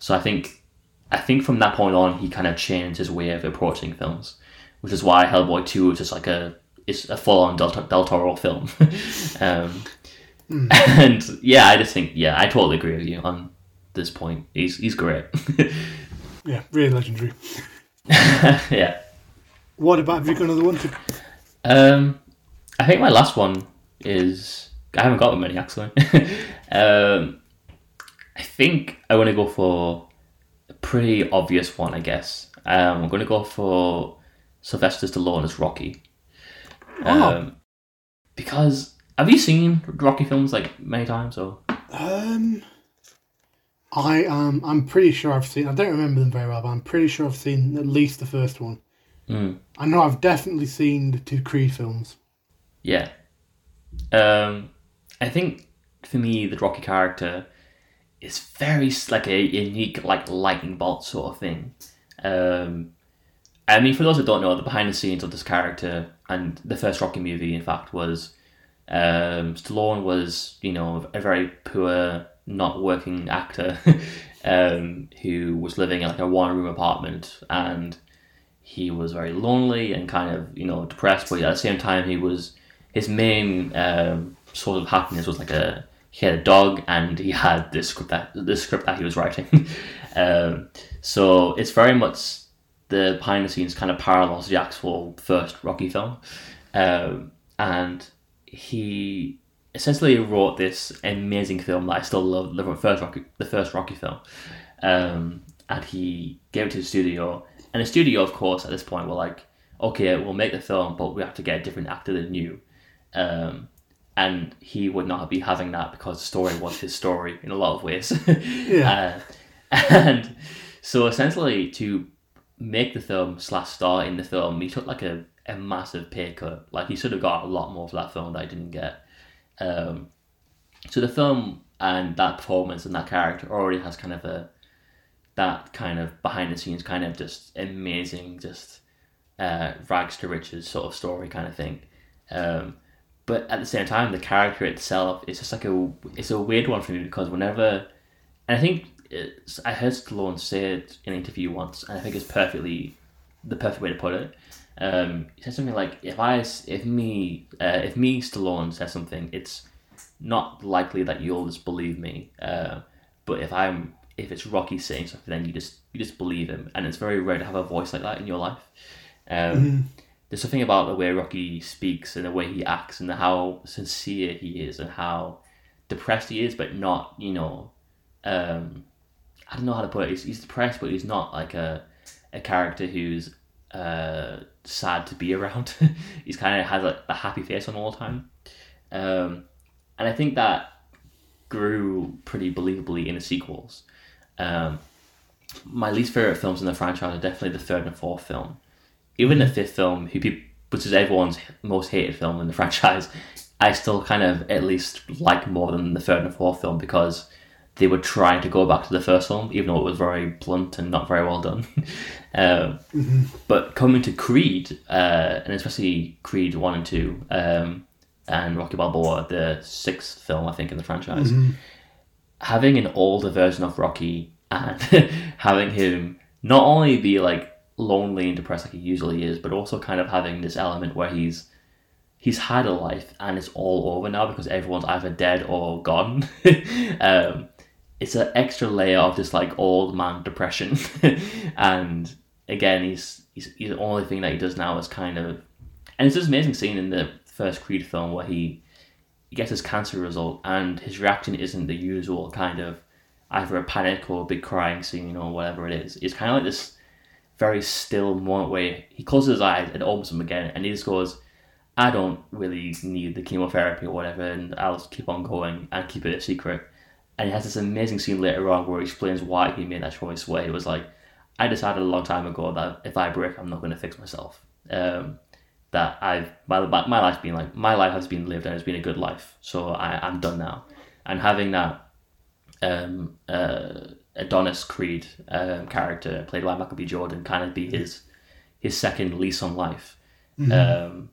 So I think, I think from that point on, he kind of changed his way of approaching films, which is why Hellboy Two was just like a it's a full on Del, Del Toro film. um, And yeah, I just think yeah, I totally agree with you on this point. He's he's great.
Yeah, really legendary.
yeah.
What about have you got another one? To...
Um, I think my last one is I haven't got many actually. um, I think I want to go for a pretty obvious one. I guess um, I'm going to go for Sylvester Stallone as Rocky.
Oh.
Um, because have you seen Rocky films like many times or?
Um, I am. I'm pretty sure I've seen. I don't remember them very well, but I'm pretty sure I've seen at least the first one.
Mm.
I know I've definitely seen the two Creed films.
Yeah. Um, I think for me, the Rocky character is very like a unique, like lightning bolt sort of thing. Um, I mean, for those that don't know, the behind the scenes of this character and the first Rocky movie, in fact, was um, Stallone was, you know, a very poor, not working actor um, who was living in like a one room apartment and he was very lonely and kind of, you know, depressed, but at the same time, he was his main um, source of happiness was like a he had a dog and he had this script that the script that he was writing. um, so it's very much the behind the scenes kind of parallels the actual first Rocky film, um, and he essentially wrote this amazing film that I still love the first Rocky the first Rocky film, um, and he gave it to the studio, and the studio of course at this point were like, okay, we'll make the film, but we have to get a different actor than you. Um, and he would not be having that because the story was his story in a lot of ways.
Yeah.
Uh, and so essentially, to make the film slash star in the film, he took like a, a massive pay cut. Like he should have got a lot more for that film that I didn't get. Um, so the film and that performance and that character already has kind of a that kind of behind the scenes kind of just amazing, just uh, rags to riches sort of story kind of thing. Um, but at the same time, the character itself is just like a it's a weird one for me because whenever, and I think it's, I heard Stallone say it in an interview once, and I think it's perfectly the perfect way to put it. Um, he said something like, "If I, if me, uh, if me Stallone says something, it's not likely that you'll just believe me. Uh, but if I'm, if it's Rocky saying something, then you just you just believe him, and it's very rare to have a voice like that in your life. Um, There's something about the way Rocky speaks and the way he acts and how sincere he is and how depressed he is, but not, you know, um, I don't know how to put it. He's, he's depressed, but he's not like a a character who's uh, sad to be around. he's kind of has a, a happy face on all the time, um, and I think that grew pretty believably in the sequels. Um, my least favorite films in the franchise are definitely the third and fourth film. Even the fifth film, who people, which is everyone's most hated film in the franchise, I still kind of at least like more than the third and fourth film because they were trying to go back to the first film, even though it was very blunt and not very well done. um,
Mm-hmm.
But coming to Creed, uh, and especially Creed 1 and 2, um, and Rocky Balboa, the sixth film, I think, in the franchise, having an older version of Rocky and having him not only be like lonely and depressed like he usually is, but also kind of having this element where he's he's had a life and it's all over now because everyone's either dead or gone. um, it's an extra layer of this like old man depression, and again, he's, he's he's the only thing that he does now is kind of, and it's this amazing scene in the first Creed film where he he gets his cancer result and his reaction isn't the usual kind of either a panic or a big crying scene or whatever it is. It's kind of like this very still moment where he closes his eyes and opens them again and he just goes, I don't really need the chemotherapy or whatever and I'll keep on going and keep it a secret. And he has this amazing scene later on where he explains why he made that choice where he was like, I decided a long time ago that if I break, I'm not going to fix myself. Um, that I've my my life's been like my life has been lived and it's been a good life. So I I'm done now, and having that um, uh, Adonis Creed um, character played by Michael B. Jordan kind of be his his second lease on life. Um,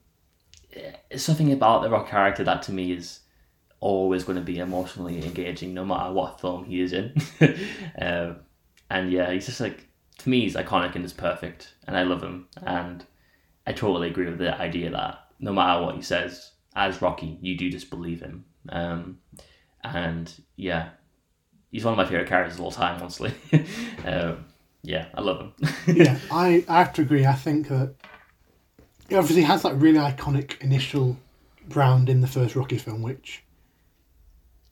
it's something about the Rock character that to me is always going to be emotionally engaging, no matter what film he is in. um, and yeah, he's just like to me, he's iconic and he's perfect, and I love him. And I totally agree with the idea that no matter what he says, as Rocky, you do just believe him. Um, and yeah, he's one of my favorite characters of all time, honestly. um, yeah, I love him.
yeah, I, I have to agree. I think that he obviously has that really iconic initial brand in the first Rocky film, which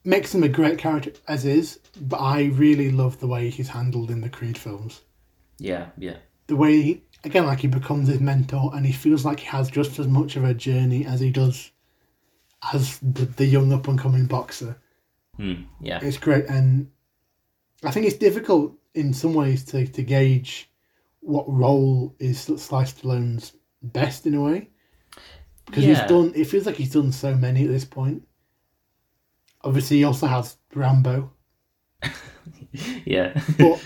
makes him a great character as is. But I really love the way he's handled in the Creed films.
yeah, yeah,
The way, he, again, like he becomes his mentor, and he feels like he has just as much of a journey as he does as the, the young up and coming boxer.
Hmm, yeah,
It's great, and I think it's difficult in some ways to, to gauge what role is Sly Stallone's best in a way because
Yeah.
he's done. It feels like he's done so many at this point. Obviously, he also has Rambo,
yeah.
but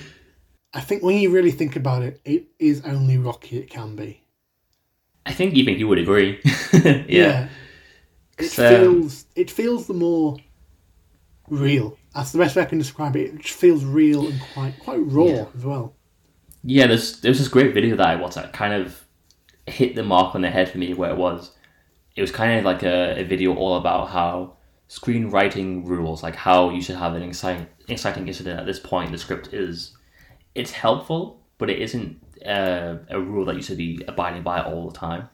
I think when you really think about it, it is only Rocky it can be.
I think even you would agree. yeah.
It
So- um,
feels it feels the more real. That's the best way I can describe it. It feels real and quite quite raw
Yeah.
as well.
Yeah, there's there's this great video that I watched that kind of hit the mark on the head for me where it was. It was kind of like a, a video all about how screenwriting rules, like how you should have an exciting exciting incident at this point in the script is it's helpful, but it isn't uh, a rule that you should be abiding by all the time.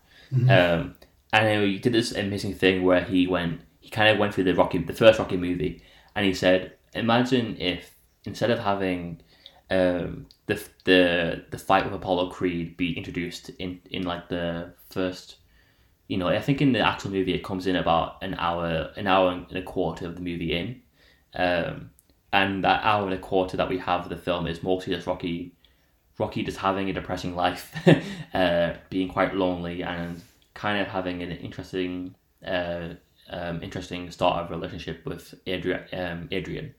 Um, and he did this amazing thing where he went, he kind of went through the Rocky, the first Rocky movie, and he said, imagine if instead of having um, the the the fight with Apollo Creed be introduced in in like the first, you know, I think in the actual movie it comes in about an hour, an hour and a quarter of the movie in, um, and that hour and a quarter that we have of the film is mostly just Rocky Rocky just having a depressing life, uh, being quite lonely, and kind of having an interesting, uh, um, interesting start of relationship with Adrian. Um, Adrian.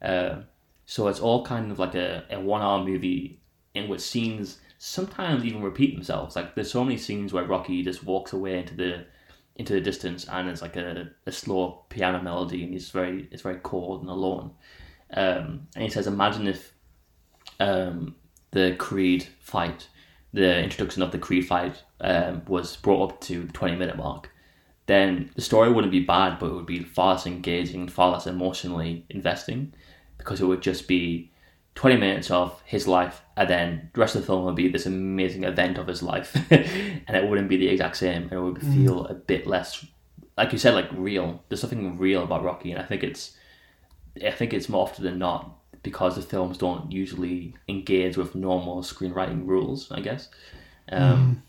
Uh, so it's all kind of like a, a one hour movie in which scenes sometimes even repeat themselves. Like there's so many scenes where Rocky just walks away into the into the distance and it's like a, a slow piano melody and he's very it's very cold and alone. Um, and he says, imagine if um, the Creed fight, the introduction of the Creed fight, um, was brought up to the 20 minute mark, then the story wouldn't be bad, but it would be far less engaging, far less emotionally investing, because it would just be 20 minutes of his life, and then the rest of the film would be this amazing event of his life, and it wouldn't be the exact same, and it would feel a bit less, like you said, like real. There's something real about Rocky, and I think it's, I think it's more often than not because the films don't usually engage with normal screenwriting rules, I guess. Um,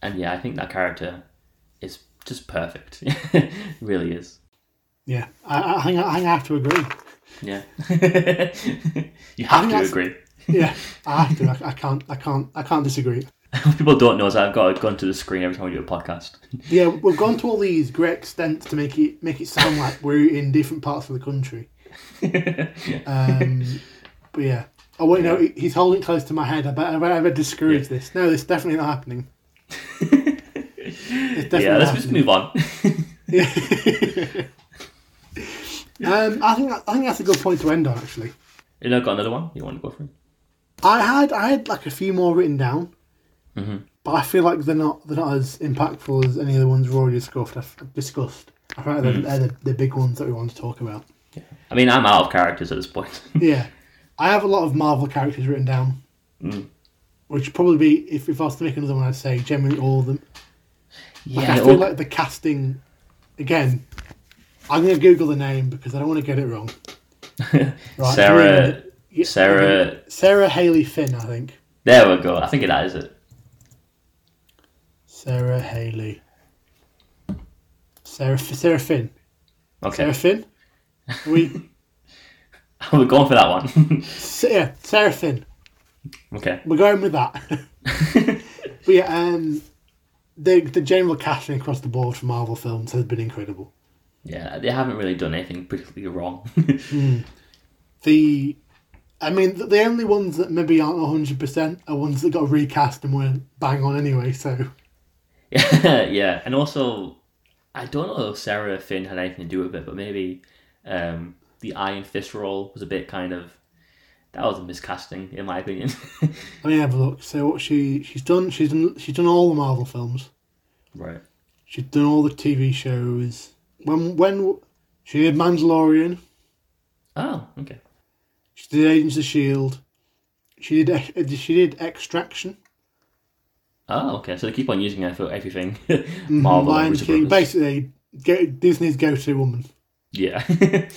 And yeah, I think that character is just perfect. It really is.
Yeah, I, I I, think I have to agree.
Yeah. you have to agree.
Yeah, I have to. I, I can't. I can't. I can't disagree.
People don't know is I've got a gun to the screen every time we do a podcast.
Yeah, we've gone to all these great extents to make it make it sound like we're in different parts of the country. Um, but yeah. Oh wait, no, he- he's holding close to my head. I better, I better, I better discourage this. No, it's definitely not happening. It's definitely
yeah, let's just move on.
Um, I think I think that's a good point to end on. Actually,
you know, got another one? You want to go for?
I had I had like a few more written down,
Mhm.
but I feel like they're not they're not as impactful as any of the ones we've already discussed. I've discussed. I feel like they're, they're the, the big ones that we want to talk about.
I mean, I'm out of characters at this point.
Yeah, I have a lot of Marvel characters written down,
Mm.
which probably be if, if I was to make another one, I'd say generally all of them. Like,
yeah,
I
it
feel
all-
like the casting, again. I'm gonna Google the name because I don't want to get it wrong. Right,
Sarah,
Yeah,
Sarah.
Sarah Haley Finn, I think.
There we go. I think that is it.
Sarah Haley. Sarah Sarah Finn.
Okay,
Sarah Finn. We
we're going for that one.
Yeah, Sarah Finn.
okay.
We're going with that. but yeah, um, the the general casting across the board for Marvel films has been incredible.
Yeah, they haven't really done anything particularly wrong.
The, I mean, the, the only ones that maybe aren't hundred percent are ones that got recast and were bang on anyway. So
yeah, yeah, and also, I don't know if Sarah Finn had anything to do with it, but maybe um, the Iron Fist role was a bit kind of that was a miscasting, in my opinion.
let me have a look. So what she she's done she's done she's done all the Marvel films.
right.
She's done all the TV shows. When when she did Mandalorian,
Oh, okay.
she did Agents of Shield. She uh, did she did Extraction.
Oh, okay. So they keep on using her for everything. Mm-hmm. Marvel, and
Lion King, basically go, Disney's go-to woman.
Yeah.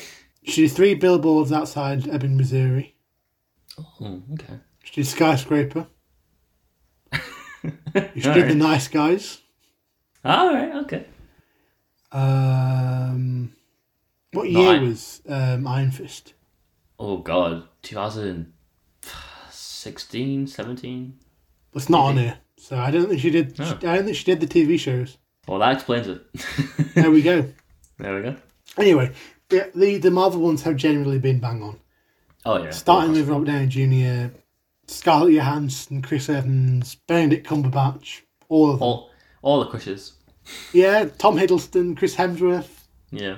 She did three billboards outside Ebbing, Missouri.
oh, okay.
She did Skyscraper. She did The Nice Guys.
All right. Okay.
Um, what year was um, Iron Fist?
Oh God, 2016, 17.
Well, it's not on here, so I don't think she did.
Oh.
I don't think she did the TV shows.
Well, that explains it.
There we go.
there we go.
Anyway, the the Marvel ones have generally been bang on.
Oh yeah.
Starting with Robert Downey Jr., Scarlett Johansson, Chris Evans, Benedict Cumberbatch, all of them.
all all the crushes.
Yeah, Tom Hiddleston, Chris Hemsworth,
Yeah.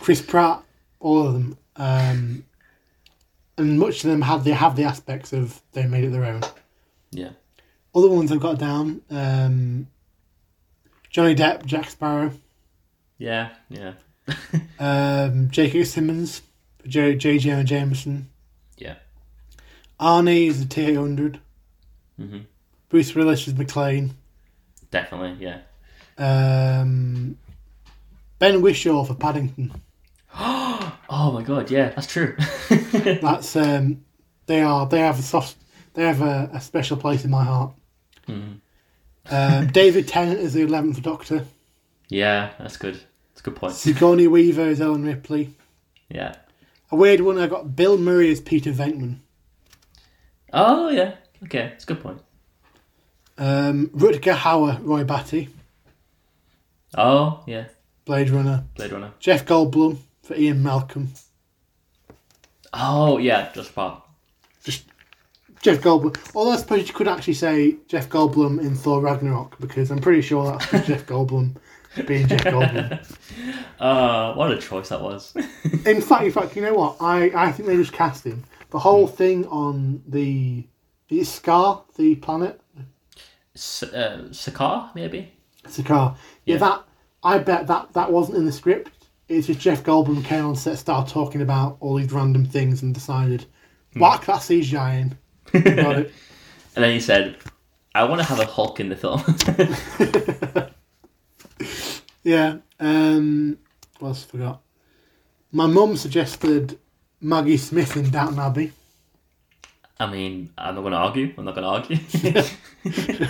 Chris Pratt, all of them. Um, and much of them have the have the aspects of they made it their own.
Yeah.
Other ones I've got down: um, Johnny Depp, Jack Sparrow,
Yeah. Yeah.
um, J.K. Simmons, J. J. Jonah Jameson,
Yeah.
Arnie is the T eight hundred,
Mhm.
Bruce Willis is McClane,
Definitely. Yeah.
Um, Ben Whishaw for Paddington.
Oh my God. Yeah, that's true.
That's um, they are they have a soft they have a, a special place in my heart.
Mhm.
Um, David Tennant is the eleventh Doctor.
Yeah, that's good. That's a good point.
Sigourney Weaver is Ellen Ripley.
Yeah.
A weird one. I got Bill Murray as Peter Venkman.
Oh yeah. Okay, that's a good point.
Um, Rutger Hauer, Roy Batty,
Oh yeah,
Blade Runner.
Blade Runner.
Jeff Goldblum for Ian Malcolm.
Oh yeah, just part.
Just Jeff Goldblum. Although I suppose you could actually say Jeff Goldblum in Thor Ragnarok because I'm pretty sure that's Jeff Goldblum being Jeff Goldblum.
Uh, what a choice that was.
In fact, in fact, you know what? I, I think they just cast him. The whole thing on the is Scar, the planet,
S- uh, Sakaar maybe.
Sakaar. Yeah,
Yeah.
that I bet that that wasn't in the script. It's just Jeff Goldblum came on set, started talking about all these random things, and decided whack that CGI in. Got it.
And then he said, "I want to have a Hulk in the film."
Yeah. Um, what else I forgot? My mum suggested Maggie Smith in Downton Abbey.
I mean, I'm not going to argue. I'm not going to argue.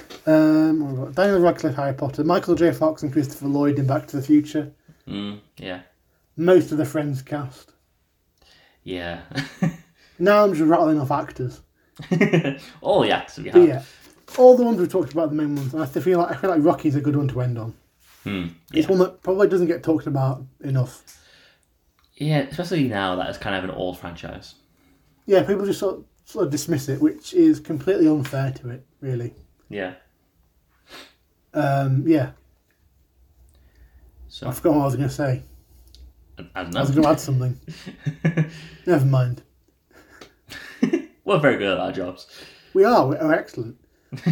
Um, what have got? Daniel Radcliffe, Harry Potter. Michael J. Fox and Christopher Lloyd in Back to the Future.
Mm, yeah.
Most of the Friends cast.
Yeah.
Now I'm just rattling off actors.
All the actors we
But
have.
yeah, all the ones we've talked about, the main ones. And I feel like I feel like Rocky's a good one to end on.
Hmm,
It's one that probably doesn't get talked about enough.
Yeah, especially now that it's kind of an old franchise.
Yeah, people just sort of, sort of dismiss it, which is completely unfair to it, really.
Yeah.
Um, yeah,
So
I forgot what I was going to say.
I, I
was going to add something. Never mind.
We're very good at our jobs.
We are. We are excellent.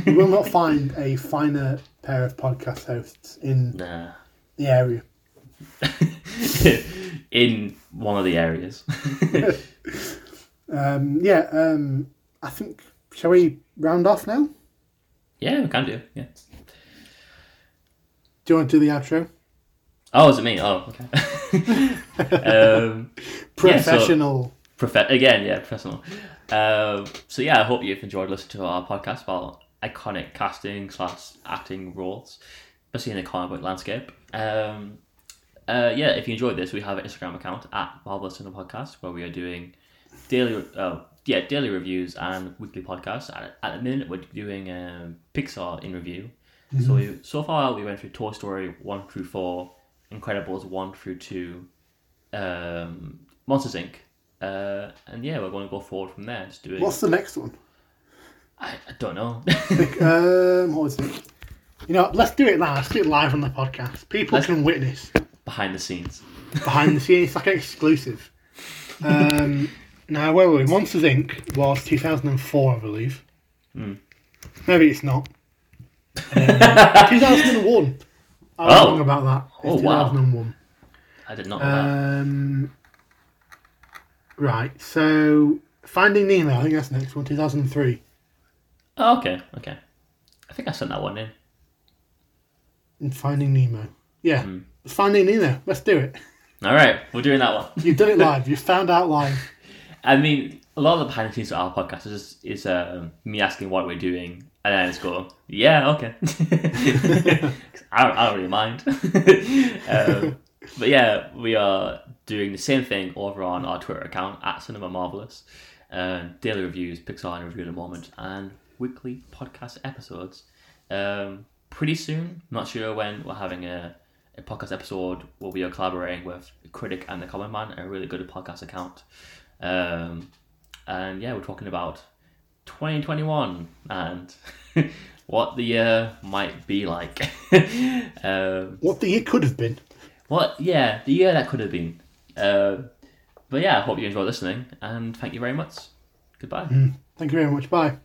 you will not find a finer pair of podcast hosts in
Nah.
the area.
In one of the areas.
Um, yeah, um, I think. Shall we round off now?
yeah, we can do. Yeah.
Do you want to do the outro?
Oh, is it me? Oh, okay. um,
Professional.
prof- again, yeah, professional. Um, so yeah, I hope you've enjoyed listening to our podcast about iconic casting slash acting roles, especially in the comic book landscape. Um, uh, yeah, if you enjoyed this, we have an Instagram account at Marvelous Cinema Podcast where we are doing daily, uh, yeah, daily reviews and weekly podcasts. At, at the minute, we're doing um, Pixar in review. So we, so far, we went through Toy Story one through four, Incredibles one through two, um, Monsters Inc. Uh, and yeah, we're going to go forward from there. Just doing.
What's the next one?
I, I don't know.
um, what was it? You know, let's do it now. Let's do it live on the podcast. People
Let's-
can witness
Behind the scenes.
behind the scenes. It's like an exclusive. Um, now, where were we? Monsters Inc. was 2004, I believe.
Hmm.
Maybe it's not. Um, 2001. I was
Oh.
wrong about that. It's
Oh, wow.
2001.
I did not know that.
Um, right, so Finding Nemo, I think that's the next one, 2003.
Oh, okay, okay. I think I sent that one in.
And Finding Nemo. Yeah,
Hmm.
Finding Nemo. Let's do it.
All right, we're doing that one.
You've done it live. You've found out live.
I mean, a lot of the behind the scenes of our podcast is just, is um, me asking what we're doing, and then I just go, "Yeah, okay." I, don't, I don't really mind. um, but yeah, we are doing the same thing over on our Twitter account at Cinema Marvelous. Um, daily reviews, Pixar in review at the moment, and weekly podcast episodes. Um, pretty soon, not sure when we're having a, a podcast episode where we are collaborating with Critic and the Common Man, a really good podcast account. Um, and yeah, we're talking about 2021 and what the year might be like. um,
What the year could have been.
what, yeah, the year that could have been. Uh, but yeah, I hope you enjoy listening and thank you very much. Goodbye.
Thank you very much. Bye.